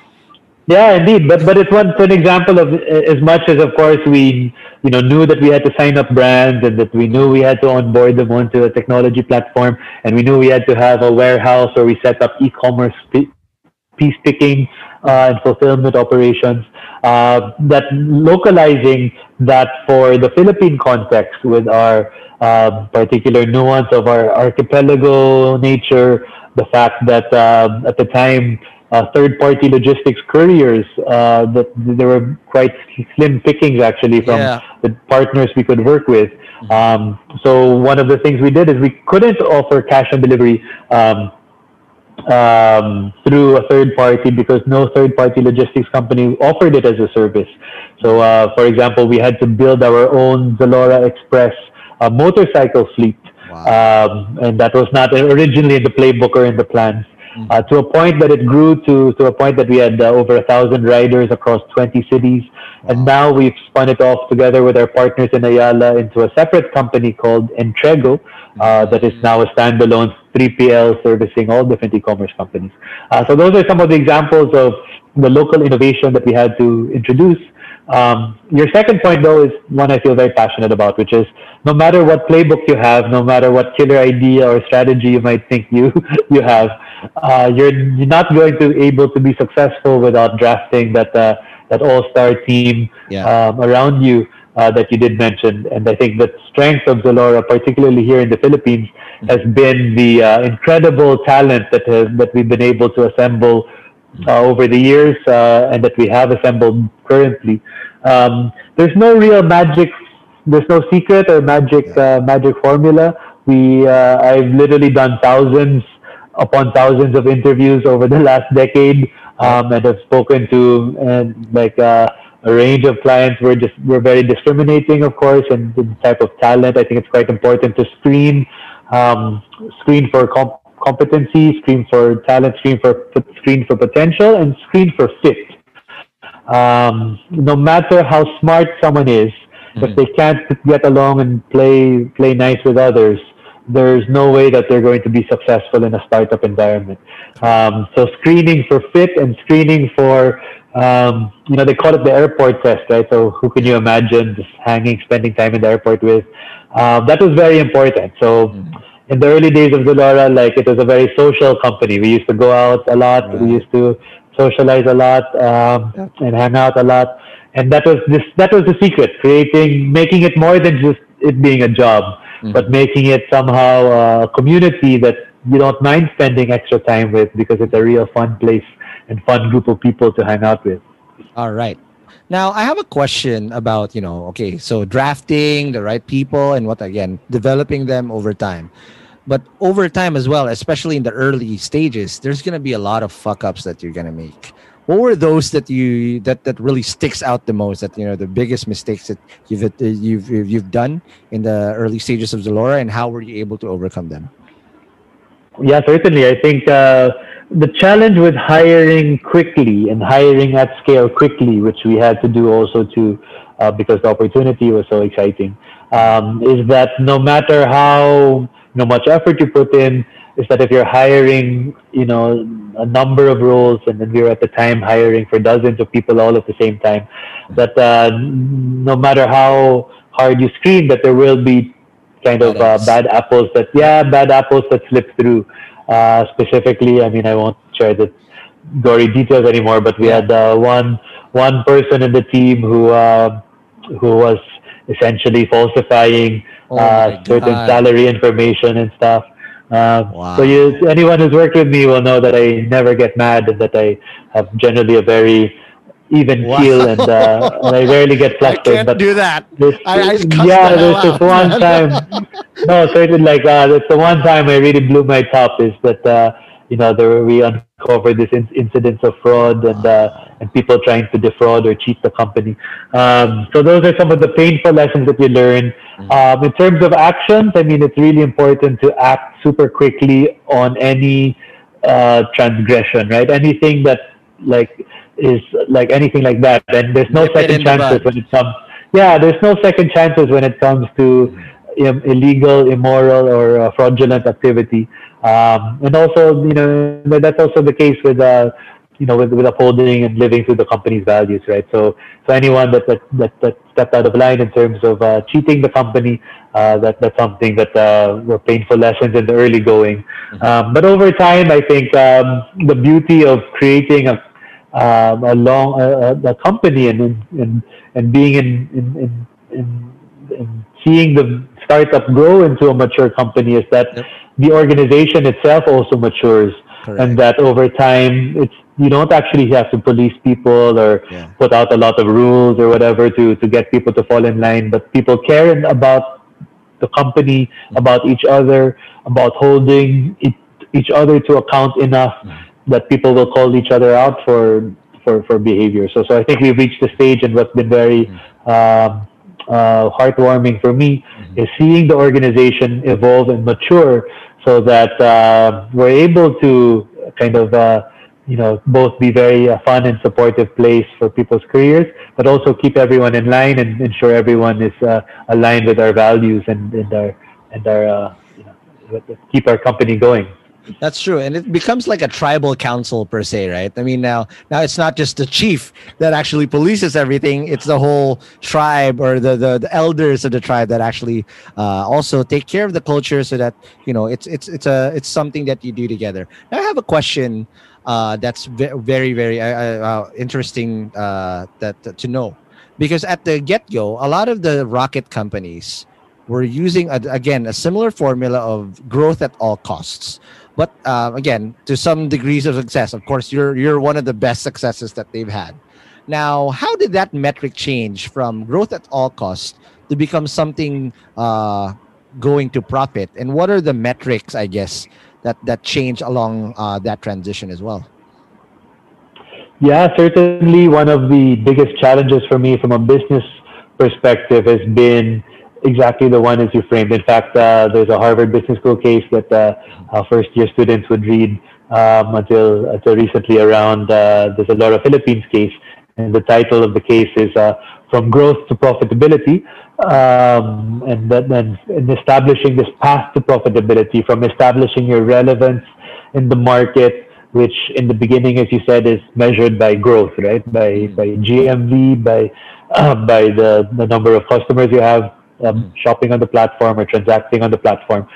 yeah, indeed, but but it's one it's an example of uh, as much as of course we you know knew that we had to sign up brands and that we knew we had to onboard them onto a technology platform and we knew we had to have a warehouse where we set up e-commerce piece picking uh, and fulfillment operations. Uh, that localizing that for the Philippine context with our um, particular nuance of our archipelago nature, the fact that um, at the time uh, third-party logistics couriers. Uh, that there were quite slim pickings actually from Yeah. the partners we could work with. Um, so one of the things we did is we couldn't offer cash on delivery um, um, through a third party because no third party logistics company offered it as a service. So, uh, for example, we had to build our own Zalora Express uh, motorcycle fleet. Um, and that was not originally in the playbook or in the plans. Uh, to a point that it grew to, to a point that we had uh, over a thousand riders across 20 cities. And now we've spun it off together with our partners in Ayala into a separate company called Entrego uh, that is now a standalone 3PL servicing all different e-commerce companies. Uh, so those are some of the examples of the local innovation that we had to introduce. Um, your second point, though, is one I feel very passionate about, which is no matter what playbook you have, no matter what killer idea or strategy you might think you you have, uh, you're, you're not going to be able to be successful without drafting that uh, that all-star team Yeah. um, around you uh, that you did mention. And I think the strength of Zalora, particularly here in the Philippines, has been the uh, incredible talent that has, that we've been able to assemble uh, over the years uh, and that we have assembled currently. Um, there's no real magic. There's no secret or magic uh, magic formula. We uh, I've literally done thousands upon thousands of interviews over the last decade, um, and have spoken to and like uh, a range of clients. We're just we're very discriminating, of course, and the type of talent. I think it's quite important to screen um, screen for comp- competency, screen for talent, screen for screen for potential, and screen for fit. Um, no matter how smart someone is, if they can't get along and play play nice with others, there's no way that they're going to be successful in a startup environment. Um, so screening for fit and screening for um, you know they call it the airport test, right? So who can you imagine just hanging, spending time in the airport with? Um, that was very important. So in the early days of Zalora, like it was a very social company. We used to go out a lot. We used to socialize a lot um, and hang out a lot. And that was this. That was the secret: creating, making it more than just it being a job, but making it somehow a community that you don't mind spending extra time with because it's a real fun place and fun group of people to hang out with. All right. Now I have a question about you know okay so drafting the right people and what again developing them over time, but over time as well, especially in the early stages, there's gonna be a lot of fuck ups that you're gonna make. What were those that you that that really sticks out the most? That you know the biggest mistakes that you've uh, you've you've done in the early stages of Zalora, and how were you able to overcome them? Yeah, certainly. I think uh, the challenge with hiring quickly and hiring at scale quickly, which we had to do also to uh, because the opportunity was so exciting, um, is that no matter how know, much effort you put in, is that if you're hiring, you know, a number of roles, and then we were at the time hiring for dozens of people all at the same time, that uh, no matter how hard you screen, that there will be kind of Bad uh, apples. bad apples that yeah bad apples that slip through uh, specifically i mean i won't share the gory details anymore but we had uh, one one person in the team who uh, who was essentially falsifying Oh uh, certain God. salary information and stuff uh, Wow. so you, anyone who's worked with me will know that I never get mad and that I have generally a very even Wow. keel and, uh, and I rarely get flustered. I can't but do that. this, I- I just yeah, the there's this out, one time. no, certainly like uh, that's the one time I really blew my top is that uh, you know there we uncovered this in- incidents of fraud and uh, and people trying to defraud or cheat the company. Um, so those are some of the painful lessons that you learn. Um, in terms of actions, I mean it's really important to act super quickly on any uh, transgression, right? Anything that like is like anything like that, and there's no Nip second chances when it comes. Yeah, there's no second chances when it comes to Im- illegal, immoral, or uh, fraudulent activity. Um, and also, you know, that's also the case with, uh, you know, with, with upholding and living through the company's values, right? So, so anyone that that, that, that stepped out of line in terms of uh, cheating the company, uh, that that's something that uh, were painful lessons in the early going. Um, but over time, I think um, the beauty of creating a um, a long a, a- company and and and being in in, in, in, in seeing the startup grow into a mature company is that the organization itself also matures. Correct. and that over time, it's you don't actually have to police people or Yeah. put out a lot of rules or whatever to to get people to fall in line. But people care about the company, about each other, about holding each, each other to account enough that people will call each other out for for for behavior. So so I think we've reached the stage, and what's been very um, uh, heartwarming for me is seeing the organization evolve and mature, so that uh, we're able to kind of. Uh, you know, both be very uh, fun and supportive place for people's careers, but also keep everyone in line and ensure everyone is uh, aligned with our values and, and our and our uh, you know keep our company going. That's true, and it becomes like a tribal council per se, right? I mean, now now it's not just the chief that actually polices everything; it's the whole tribe or the the, the elders of the tribe that actually uh, also take care of the culture, so that you know it's it's it's a it's something that you do together. Now, I have a question uh, that's ve- very very uh, uh, interesting uh, that to know because at the get go, a lot of the rocket companies were using again a similar formula of growth at all costs but uh, again to some degrees of success of course you're you're one of the best successes that they've had. Now how did that metric change from growth at all costs to become something uh, going to profit? And what are the metrics i guess that that change along uh, that transition as well? Yeah, certainly one of the biggest challenges for me from a business perspective has been exactly the one as you framed. In fact, uh, there's a Harvard Business School case that uh, our first year students would read um, until until recently around uh, the Zalora Philippines case, and the title of the case is uh, "From Growth to Profitability," um, and then in establishing this path to profitability, from establishing your relevance in the market, which in the beginning, as you said, is measured by growth, right? By by GMV, by uh, by the the number of customers you have um, shopping on the platform or transacting on the platform.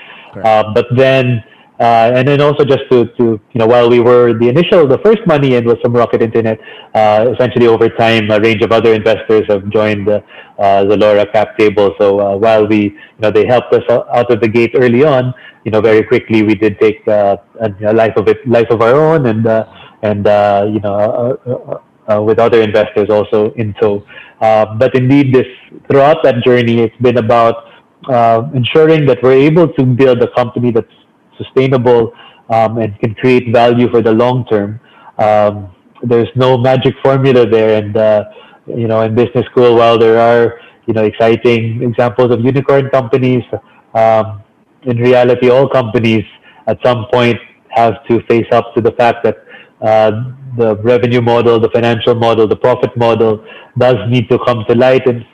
Uh, but then, uh, and then also just to, to, you know, while we were the initial, the first money in was from Rocket Internet, uh, essentially over time, a range of other investors have joined the, uh, the Zalora cap table. So uh, while we, you know, they helped us out of the gate early on, you know, very quickly we did take uh, a, a life of it, life of our own and, uh, and, uh, you know, uh, with other investors also in tow. Uh, but indeed, this throughout that journey, it's been about uh, ensuring that we're able to build a company that's sustainable um, and can create value for the long term. Um, there's no magic formula there, and uh, you know, in business school, while there are you know exciting examples of unicorn companies, um, in reality, all companies at some point have to face up to the fact that uh, the revenue model, the financial model, the profit model does need to come to light and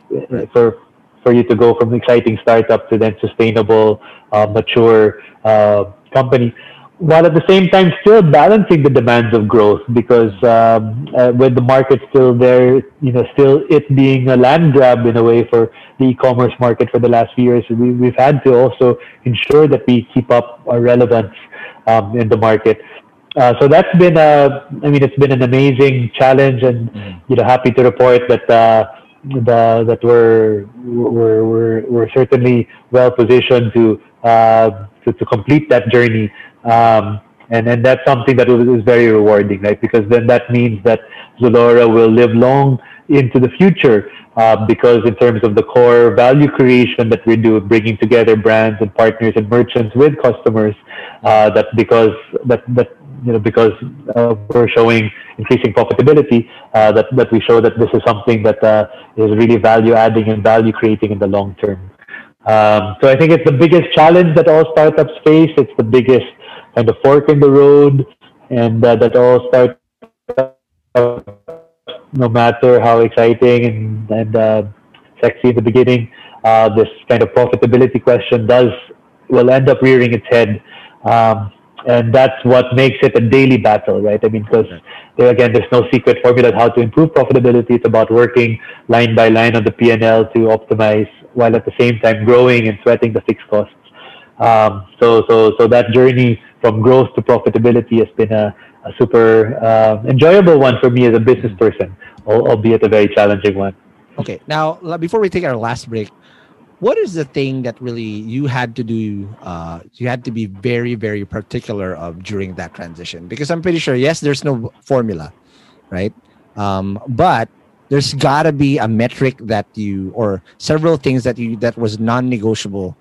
for for you to go from exciting startup to then sustainable, uh, mature uh, company, while at the same time still balancing the demands of growth because um, uh, with the market still there, you know, still it being a land grab in a way for the e-commerce market for the last few years, we, we've had to also ensure that we keep up our relevance um, in the market. Uh, so that's been a, I mean, it's been an amazing challenge, and you know, happy to report that uh, the that we're we're we're, we're certainly well positioned to, uh, to to complete that journey. Um, and and that's something that is very rewarding, right? Because then that means that Zalora will live long into the future. Uh, because in terms of the core value creation that we do, bringing together brands and partners and merchants with customers, uh, that because that that you know, because uh, we're showing increasing profitability, uh, that, that we show that this is something that uh, is really value adding and value creating in the long term. Um, so I think it's the biggest challenge that all startups face. It's the biggest kind of fork in the road, and uh, that all startups, no matter how exciting and, and uh, sexy in the beginning, this kind of profitability question does will end up rearing its head. Um, and that's what makes it a daily battle, right? I mean, because there again, there's no secret formula on how to improve profitability. It's about working line by line on the P&L to optimize, while at the same time growing and sweating the fixed costs. Um, so, so, so that journey from growth to profitability has been a, a super uh, enjoyable one for me as a business person, albeit a very challenging one. Okay, now before we take our last break, what is the thing that really you had to do uh, you had to be very very particular of during that transition? Because i'm pretty sure yes there's no formula right? Um, but there's got to be a metric that you or several things that you that was non-negotiable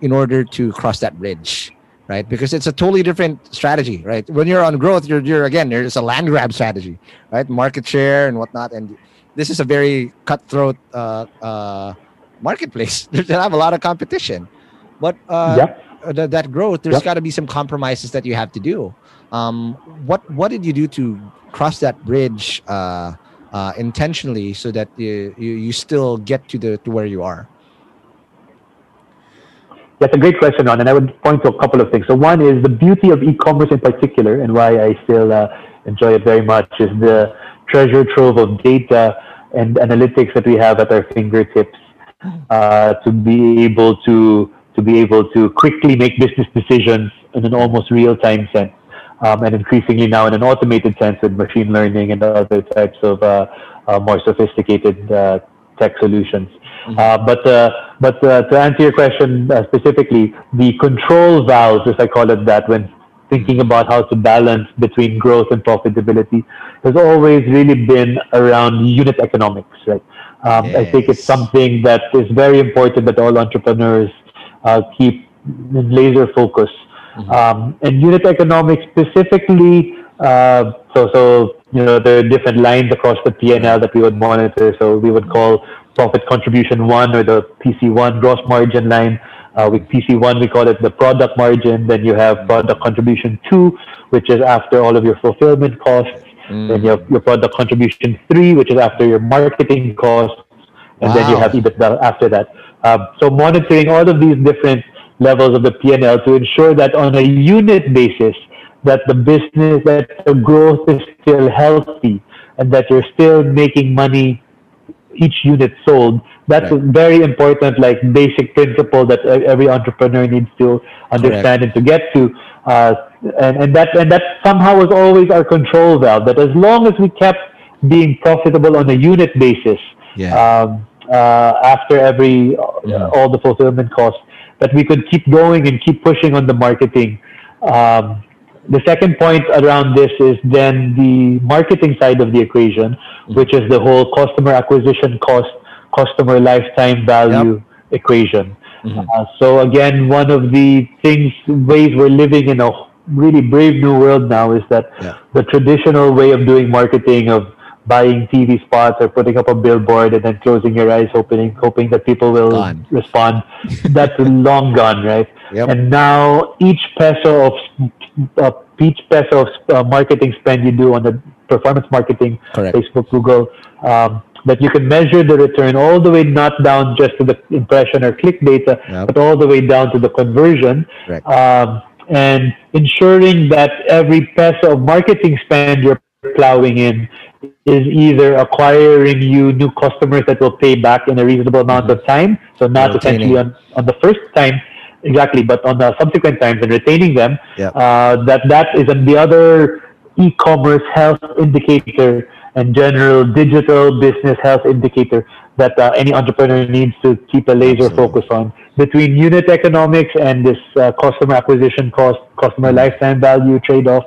in order to cross that bridge right? Because it's a totally different strategy right? When you're on growth you're, you're again there's a land grab strategy right? Market share and whatnot and this is a very cutthroat uh, uh, marketplace. There's have a lot of competition, but uh, yep. th- that growth, there's yep. got to be some compromises that you have to do. Um, what what did you do to cross that bridge uh, uh, intentionally so that you, you, you still get to the to where you are? That's a great question, Ron, and I would point to a couple of things. So one is the beauty of e-commerce in particular, and why I still uh, enjoy it very much is the treasure trove of data and analytics that we have at our fingertips uh, to be able to to be able to quickly make business decisions in an almost real time sense, um, and increasingly now in an automated sense with machine learning and other types of uh, uh, more sophisticated uh, tech solutions. Mm-hmm. Uh, but uh, but to answer your question specifically, the control valves, as I call it that, when thinking about how to balance between growth and profitability, has always really been around unit economics, right? Um, yes. I think it's something that is very important that all entrepreneurs uh, keep laser focus. Mm-hmm. Um, and unit economics specifically, uh, so so you know there are different lines across the P&L that we would monitor. So we would call profit contribution one or the PC1 gross margin line. Uh, with PC1, we call it the product margin. Then you have product contribution two, which is after all of your fulfillment costs. Mm. Then you have your product contribution three, which is after your marketing costs, and wow. then you have EBITDA after that. Uh, so monitoring all of these different levels of the P&L to ensure that on a unit basis, that the business, that the growth is still healthy, and that you're still making money each unit sold. That's right. a very important, like basic principle that every entrepreneur needs to understand Correct. and to get to. Uh, and, and that and that somehow was always our control valve. That as long as we kept being profitable on a unit basis, yeah. um, uh, after every uh, all the fulfillment costs, that we could keep going and keep pushing on the marketing. Um, the second point around this is then the marketing side of the equation, which is the whole customer acquisition cost, customer lifetime value yep. equation. Mm-hmm. Uh, so again, one of the things, ways we're living in a really brave new world now is that yeah. the traditional way of doing marketing of buying TV spots or putting up a billboard and then closing your eyes, hoping hoping that people will gone. respond. That's long gone, right? Yep. And now each peso of uh, each peso of uh, marketing spend you do on the performance marketing, Correct. Facebook, Google, um, that you can measure the return all the way not down just to the impression or click data, yep. but all the way down to the conversion. Um, and ensuring that every peso of marketing spend you're plowing in is either acquiring you new customers that will pay back in a reasonable amount mm-hmm. of time. So not essentially on, on the first time, exactly, but on the subsequent times and retaining them. Uh, that that is the other e-commerce health indicator and general digital business health indicator that uh, any entrepreneur needs to keep a laser Absolutely. focus on between unit economics and this uh, customer acquisition cost, customer mm-hmm. lifetime value trade-off.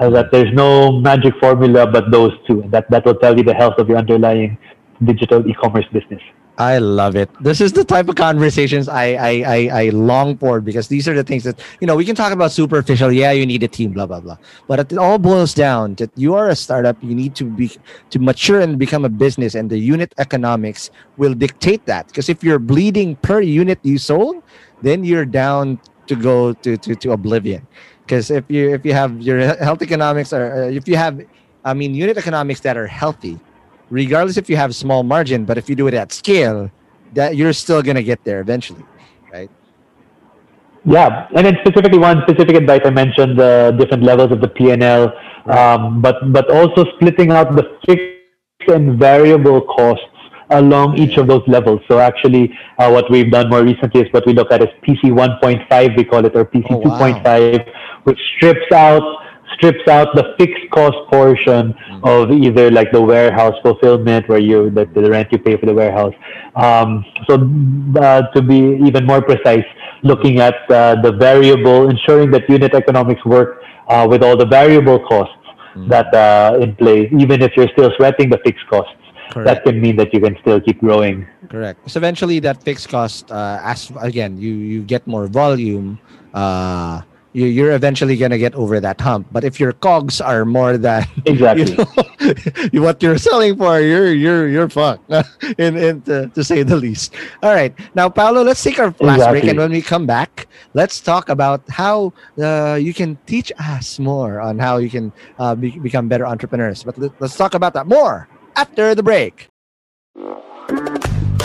Uh, that there's no magic formula but those two. That that will tell you the health of your underlying digital e-commerce business. I love it. This is the type of conversations I, I, I I long for because these are the things that you know we can talk about superficial. Yeah, you need a team, blah blah blah. But it all boils down that you are a startup. You need to be to mature and become a business, and the unit economics will dictate that. Because if you're bleeding per unit you sold, then you're down to go to to, to oblivion. Because if you if you have your health economics or uh, if you have, I mean, unit economics that are healthy regardless if you have small margin, but if you do it at scale, that you're still gonna get there eventually, right? Yeah, and then specifically one specific advice I mentioned the different levels of the PNL, um, but but also splitting out the fixed and variable costs along each of those levels. So actually, uh, what we've done more recently is what we look at is PC 1.5, we call it, or PC oh, 2.5, wow. which strips out strips out the fixed cost portion mm-hmm. of either like the warehouse fulfillment where you the, the rent you pay for the warehouse. Um, so uh, to be even more precise, looking at uh, the variable, ensuring that unit economics work uh, with all the variable costs mm-hmm. that uh, in play, even if you're still sweating the fixed costs. Correct. That can mean that you can still keep growing. Correct. So eventually, that fixed cost, uh, as again, you you get more volume. Uh, you're eventually gonna get over that hump. But if your cogs are more than exactly you know, what you're selling for, you're you're you're fucked. in in to, to, say the least. All right, now Paolo, let's take our last exactly. break, and when we come back, let's talk about how uh, you can teach us more on how you can uh, be, become better entrepreneurs. But let, let's talk about that more after the break.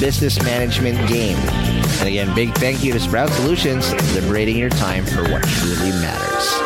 business management game. And again, big thank you to Sprout Solutions, liberating your time for what truly matters.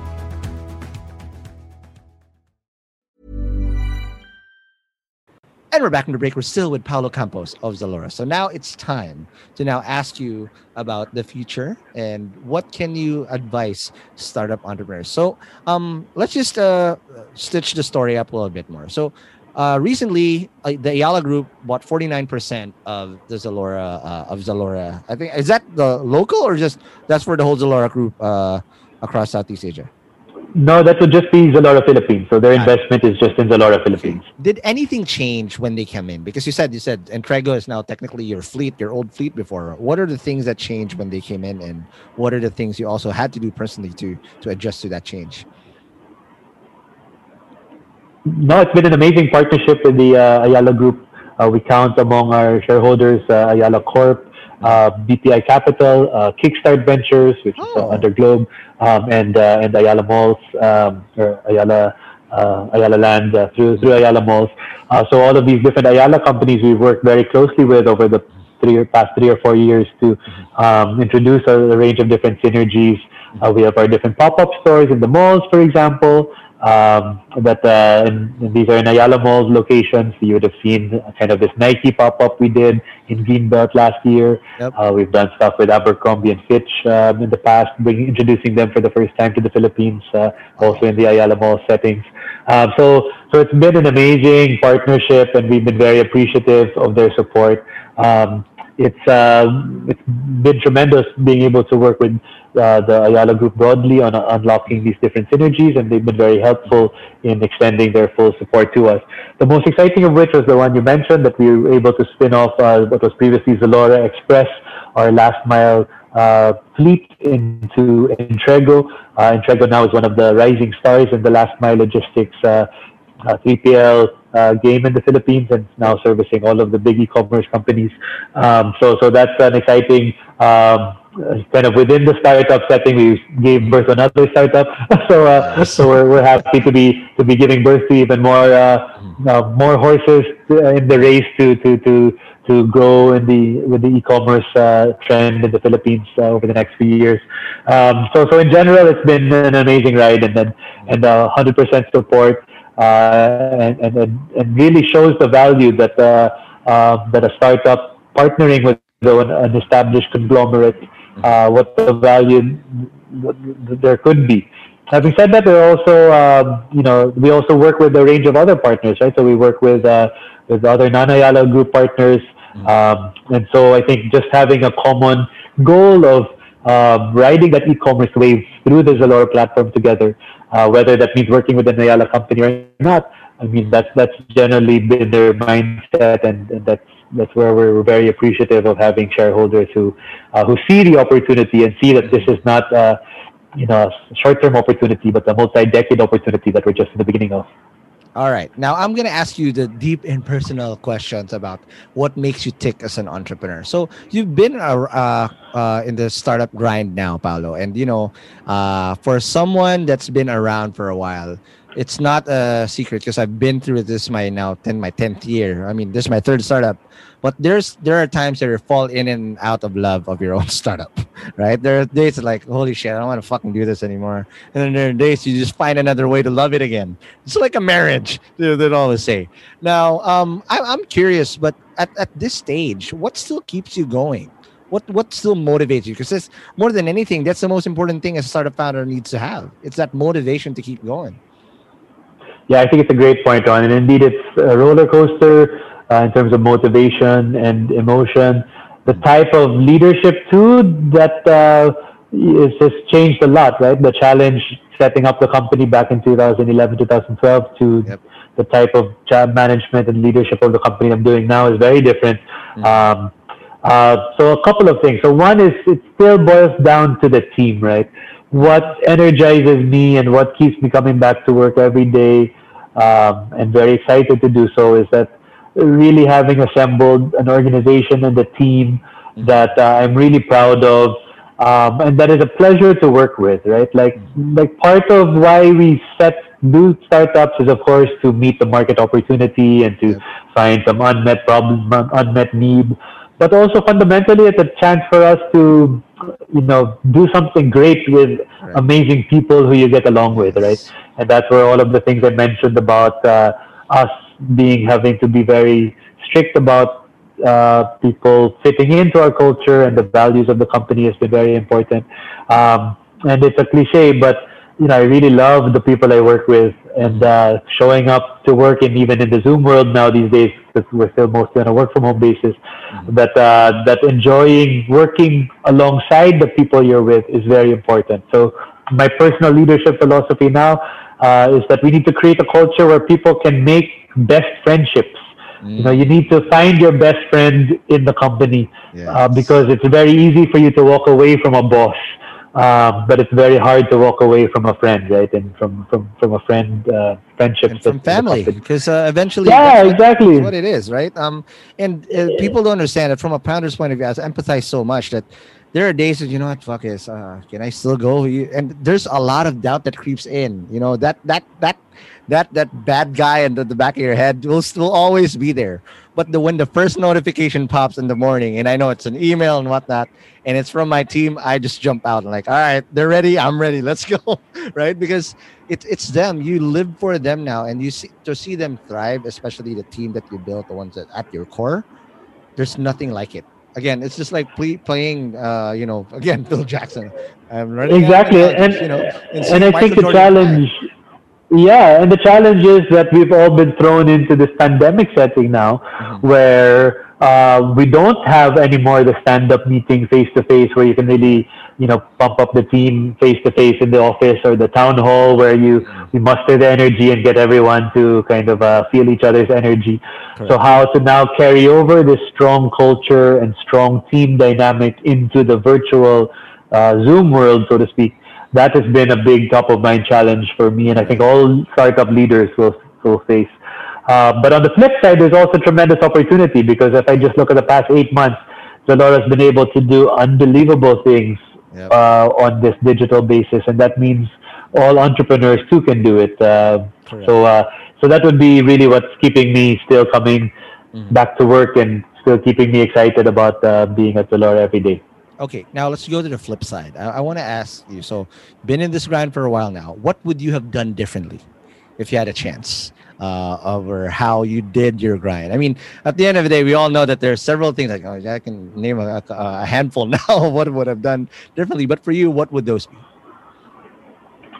And we're back from the break. We're still with Paolo Campos of Zalora. So now it's time to now ask you about the future and what can you advise startup entrepreneurs. So um, let's just uh, stitch the story up a little bit more. So uh, recently, uh, the Ayala Group bought 49% of the Zalora uh, of Zalora. I think is that the local or just that's for the whole Zalora Group uh, across Southeast Asia. No, that would just be Zalora Philippines. So their investment is just in Zalora Philippines. Did anything change when they came in? Because you said you said Entrego is now technically your fleet, your old fleet before. What are the things that changed when they came in, and what are the things you also had to do personally to to adjust to that change? No, it's been an amazing partnership with the uh, Ayala Group. Uh, we count among our shareholders uh, Ayala Corp, uh, BPI Capital, uh, Kickstart Ventures, which is uh, Oh. under Globe, um, and uh, and Ayala Malls um, or Ayala uh, Ayala Land uh, through through Ayala Malls. Uh, so all of these different Ayala companies we've worked very closely with over the three or past three or four years to um, introduce a, a range of different synergies. Uh, we have our different pop-up stores in the malls, for example. Um, that uh, in, in these are in Ayala Malls locations. You would have seen kind of this Nike pop-up we did in Greenbelt last year. Yep. Uh, we've done stuff with Abercrombie and Fitch um, in the past, bringing introducing them for the first time to the Philippines, uh, also in the Ayala Mall settings. Um, so, so it's been an amazing partnership, and we've been very appreciative of their support. Um, it's uh, it's been tremendous being able to work with uh, the Ayala Group broadly on uh, unlocking these different synergies, and they've been very helpful in extending their full support to us. The most exciting of which was the one you mentioned that we were able to spin off uh, what was previously Zalora Express, our last mile uh, fleet into Entrego. Uh, Entrego now is one of the rising stars in the last mile logistics uh, uh, 3PL uh, game in the Philippines and now servicing all of the big e-commerce companies. Um, so, so that's an exciting um, uh, kind of within the startup setting. We gave birth to another startup, so uh, so we're, we're happy to be to be giving birth to even more uh, uh, more horses in the race to to to to grow in the with the e-commerce uh, trend in the Philippines uh, over the next few years. Um, so so in general, it's been an amazing ride, and then and uh, 100% support, uh, and, and and and really shows the value that uh, uh, that a startup partnering with an, an established conglomerate, uh, what the value there could be. Having said that, there also, um, you know, we also work with a range of other partners, right? So we work with uh, with other non-Ayala group partners, um, and so I think just having a common goal of um, riding that e-commerce wave through the Zalora platform together, uh, whether that means working with an Ayala company or not. I mean, that's that's generally been their mindset, and, and that's that's where we're very appreciative of having shareholders who uh, who see the opportunity and see that this is not uh, you know a short-term opportunity, but a multi-decade opportunity that we're just in the beginning of. All right. Now I'm gonna ask you the deep and personal questions about what makes you tick as an entrepreneur. So you've been uh, uh, uh, in the startup grind now, Paolo, and you know, uh, for someone that's been around for a while, it's not a secret because I've been through this my now ten my tenth year. I mean, this is my third startup, but there's there are times that you fall in and out of love of your own startup, right? There are days like holy shit, I don't want to fucking do this anymore, and then there are days you just find another way to love it again. It's like a marriage, they they always say. Now, um, I, I'm curious, but at, at this stage, what still keeps you going? What what still motivates you? Because more than anything, that's the most important thing a startup founder needs to have. It's that motivation to keep going. Yeah, I think it's a great point, Ron. And indeed, it's a roller coaster uh, in terms of motivation and emotion. The type of leadership, too, that uh, is, has changed a lot, right? The challenge setting up the company back in 2011, 2012 to Yep. the type of job management and leadership of the company I'm doing now is very different. Um, uh, so a couple of things. So one is it still boils down to the team, right? What energizes me and what keeps me coming back to work every day, um, and very excited to do so, is that really having assembled an organization and a team that uh, I'm really proud of. um, and that is a pleasure to work with, right? Like, like part of why we set do startups is of course to meet the market opportunity and to find some unmet problem, unmet need, but also fundamentally it's a chance for us to, you know, do something great with amazing people who you get along with, right? And that's where all of the things I mentioned about uh, us being having to be very strict about uh, people fitting into our culture and the values of the company has been very important. Um, and it's a cliche, but you know, I really love the people I work with and uh, showing up to work and even in the Zoom world now these days, because we're still mostly on a work from home basis, mm-hmm. that, uh, that enjoying working alongside the people you're with is very important. So my personal leadership philosophy now uh, is that we need to create a culture where people can make best friendships Mm. You know, you need to find your best friend in the company yes. uh, because it's very easy for you to walk away from a boss, um, but it's very hard to walk away from a friend, right? And from from from a friend, uh, friendship, from family, because uh, eventually, yeah, exactly, what it is, right? Um, and uh, people don't understand it from a founder's point of view. I empathize so much that there are days that you know what fuck is uh, can I still go and there's a lot of doubt that creeps in you know that that that that that bad guy in the, the back of your head will still always be there. But the when the first notification pops in the morning, and I know it's an email and whatnot, and it's from my team, I just jump out and like, all right, they're ready, I'm ready, let's go, right? Because it's it's them. You live for them now, and you see to see them thrive, especially the team that you built, the ones that at your core. There's nothing like it again, it's just like play, playing, uh, you know, again, Phil Jackson. I'm exactly, and you know, and, and I think the challenge, yeah, and the challenge is that we've all been thrown into this pandemic setting now, mm-hmm. where uh, we don't have anymore the stand-up meeting face to face, where you can really, you know, pump up the team face to face in the office or the town hall, where you, you muster the energy and get everyone to kind of uh, feel each other's energy. Correct. So how to now carry over this strong culture and strong team dynamic into the virtual uh, Zoom world, so to speak that has been a big top of mind challenge for me, and I think all startup leaders will will face. Uh, but on the flip side, there's also tremendous opportunity because if I just look at the past eight months, Zalora has been able to do unbelievable things yep. uh, on this digital basis, and that means all entrepreneurs too can do it. Uh, so, uh, so that would be really what's keeping me still coming mm-hmm. back to work and still keeping me excited about uh, being at Zalora every day. Okay, now let's go to the flip side. I, I want to ask you. So, been in this grind for a while now. What would you have done differently if you had a chance? Uh, over how you did your grind. I mean, at the end of the day, we all know that there are several things. Like, oh, I can name a, a handful now of what would have done differently. But for you, what would those be?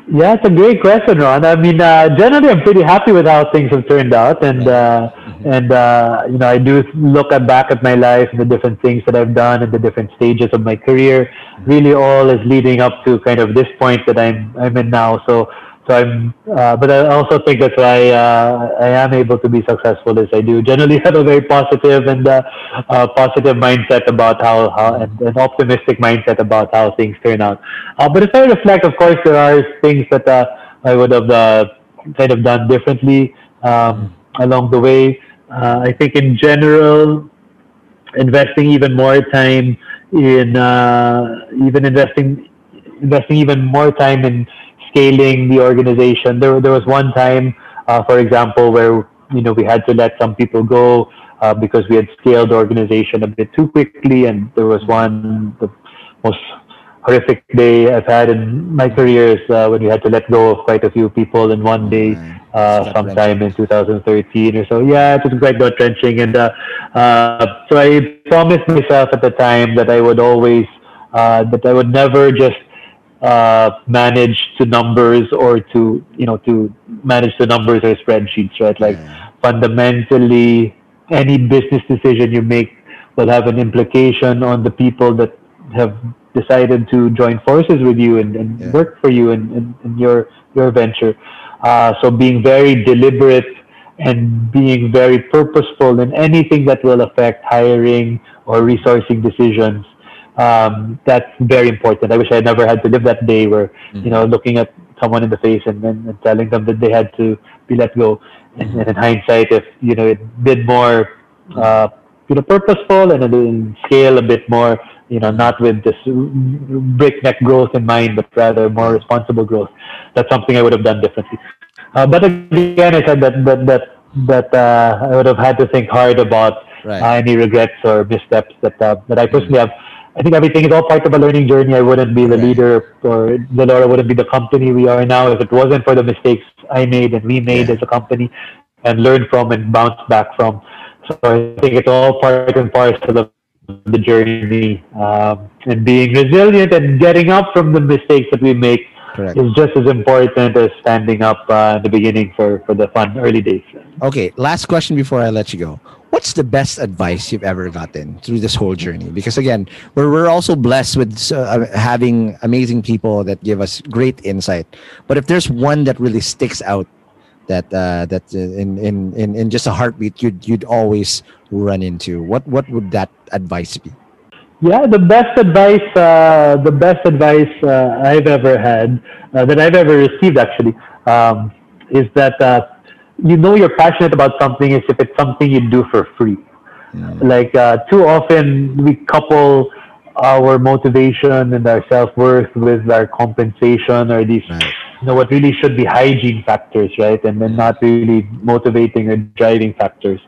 Yeah, it's a great question, Ron. I mean, uh, generally, I'm pretty happy with how things have turned out, and uh, mm-hmm. and uh, you know, I do look at back at my life and the different things that I've done and the different stages of my career. Really, all is leading up to kind of this point that I'm I'm in now. So so I'm, uh, but I also think that's why uh, I am able to be successful as I do. Generally, have a very positive and uh, uh, positive mindset about how, how and an optimistic mindset about how things turn out. Uh, but if I reflect, of course, there are things that uh, I would have kind of done differently um, along the way. I think in general, investing even more time in even investing investing even more time in scaling the organization. There, there was one time, uh, for example, where you know we had to let some people go uh, because we had scaled the organization a bit too quickly, and there was one the most horrific day I've had in my career is uh, when we had to let go of quite a few people in one day, uh, sometime in 2013 or so. Yeah, it was quite gut wrenching, and uh, uh, so I promised myself at the time that I would always uh, that I would never just uh, manage to numbers or to you know to manage the numbers or spreadsheets right like yeah. fundamentally any business decision you make will have an implication on the people that have decided to join forces with you and, and yeah. work for you in your your venture uh, so being very deliberate and being very purposeful in anything that will affect hiring or resourcing decisions um, that's very important. I wish I had never had to live that day where, mm-hmm. you know, looking at someone in the face and, and, and, telling them that they had to be let go. And, mm-hmm. and in hindsight, if, you know, it did more, uh, you know, purposeful and it scale a bit more, you know, not with this breakneck growth in mind, but rather more responsible growth. That's something I would have done differently. Uh, but again, I said that that that that uh, I would have had to think hard about right. uh, any regrets or missteps that uh, that I personally have. I think everything is all part of a learning journey. I wouldn't be the right. leader, or Zalora wouldn't be the company we are now if it wasn't for the mistakes I made and we made yeah. as a company, and learn from and bounce back from. So I think it's all part and parcel of the journey um, and being resilient and getting up from the mistakes that we make Correct. is just as important as standing up uh, in the beginning for, for the fun early days. Okay, last question before I let you go. What's the best advice you've ever gotten through this whole journey? Because again, we're, we're also blessed with uh, having amazing people that give us great insight. But if there's one that really sticks out that uh, that in, in in in just a heartbeat you'd you'd always run into what what would that advice be yeah the best advice uh, the best advice uh, i've ever had uh, that i've ever received actually um, is that uh, you know you're passionate about something is if it's something you do for free mm. like uh, too often we couple our motivation and our self-worth with our compensation or these right you know, what really should be hygiene factors, right? And then not really motivating or driving factors.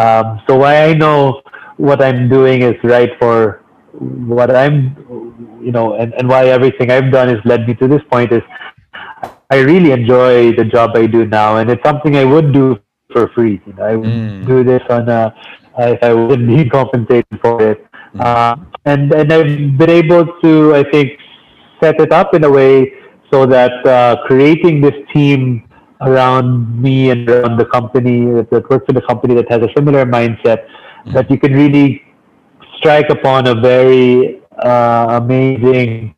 Um, so why I know what I'm doing is right for what I'm, you know, and, and why everything I've done has led me to this point is I really enjoy the job I do now, and it's something I would do for free. You know, I would mm. do this on a, if I wouldn't be compensated for it. Mm. Uh, and and I've been able to, I think, set it up in a way so that uh, creating this team around me and around the company that, works in a company that has a similar mindset mm-hmm. that you can really strike upon a very uh, amazing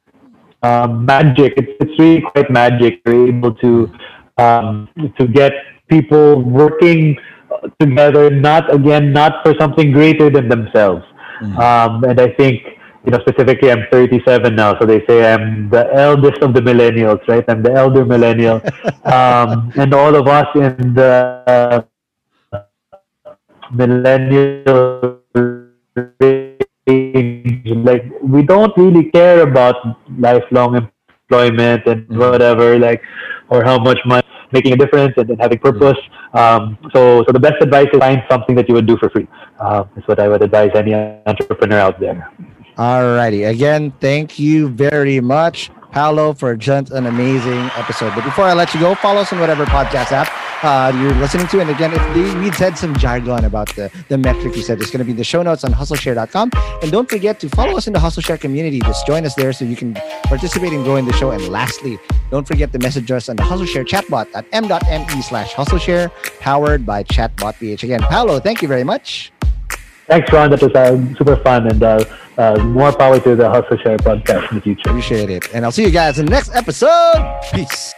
uh, magic. It's, it's really quite magic. You're able to um, to get people working together, not again, not for something greater than themselves. Mm-hmm. Um, and I think you know, specifically, I'm 37 now, so they say I'm the eldest of the millennials, right? I'm the elder millennial, um, and all of us in the uh, millennial like we don't really care about lifelong employment and mm-hmm. whatever, like, or how much money making a difference and, and having purpose. Mm-hmm. Um, so, so the best advice is find something that you would do for free. Uh, is what I would advise any entrepreneur out there. All righty. Again, thank you very much, Paolo, for just an amazing episode. But before I let you go, follow us on whatever podcast app uh, you're listening to. And again, if we said some jargon about the, the metric you said, it's going to be in the show notes on hustleshare.com. And don't forget to follow us in the HustleShare community. Just join us there so you can participate in growing the show. And lastly, don't forget to message us on the HustleShare chatbot at m.me slash HustleShare, powered by ChatbotPH. Again, Paolo, thank you very much. Thanks, Ron. That was uh, super fun, and uh, uh, more power to the Hustle Share podcast in the future. Appreciate it. And I'll see you guys in the next episode. Peace.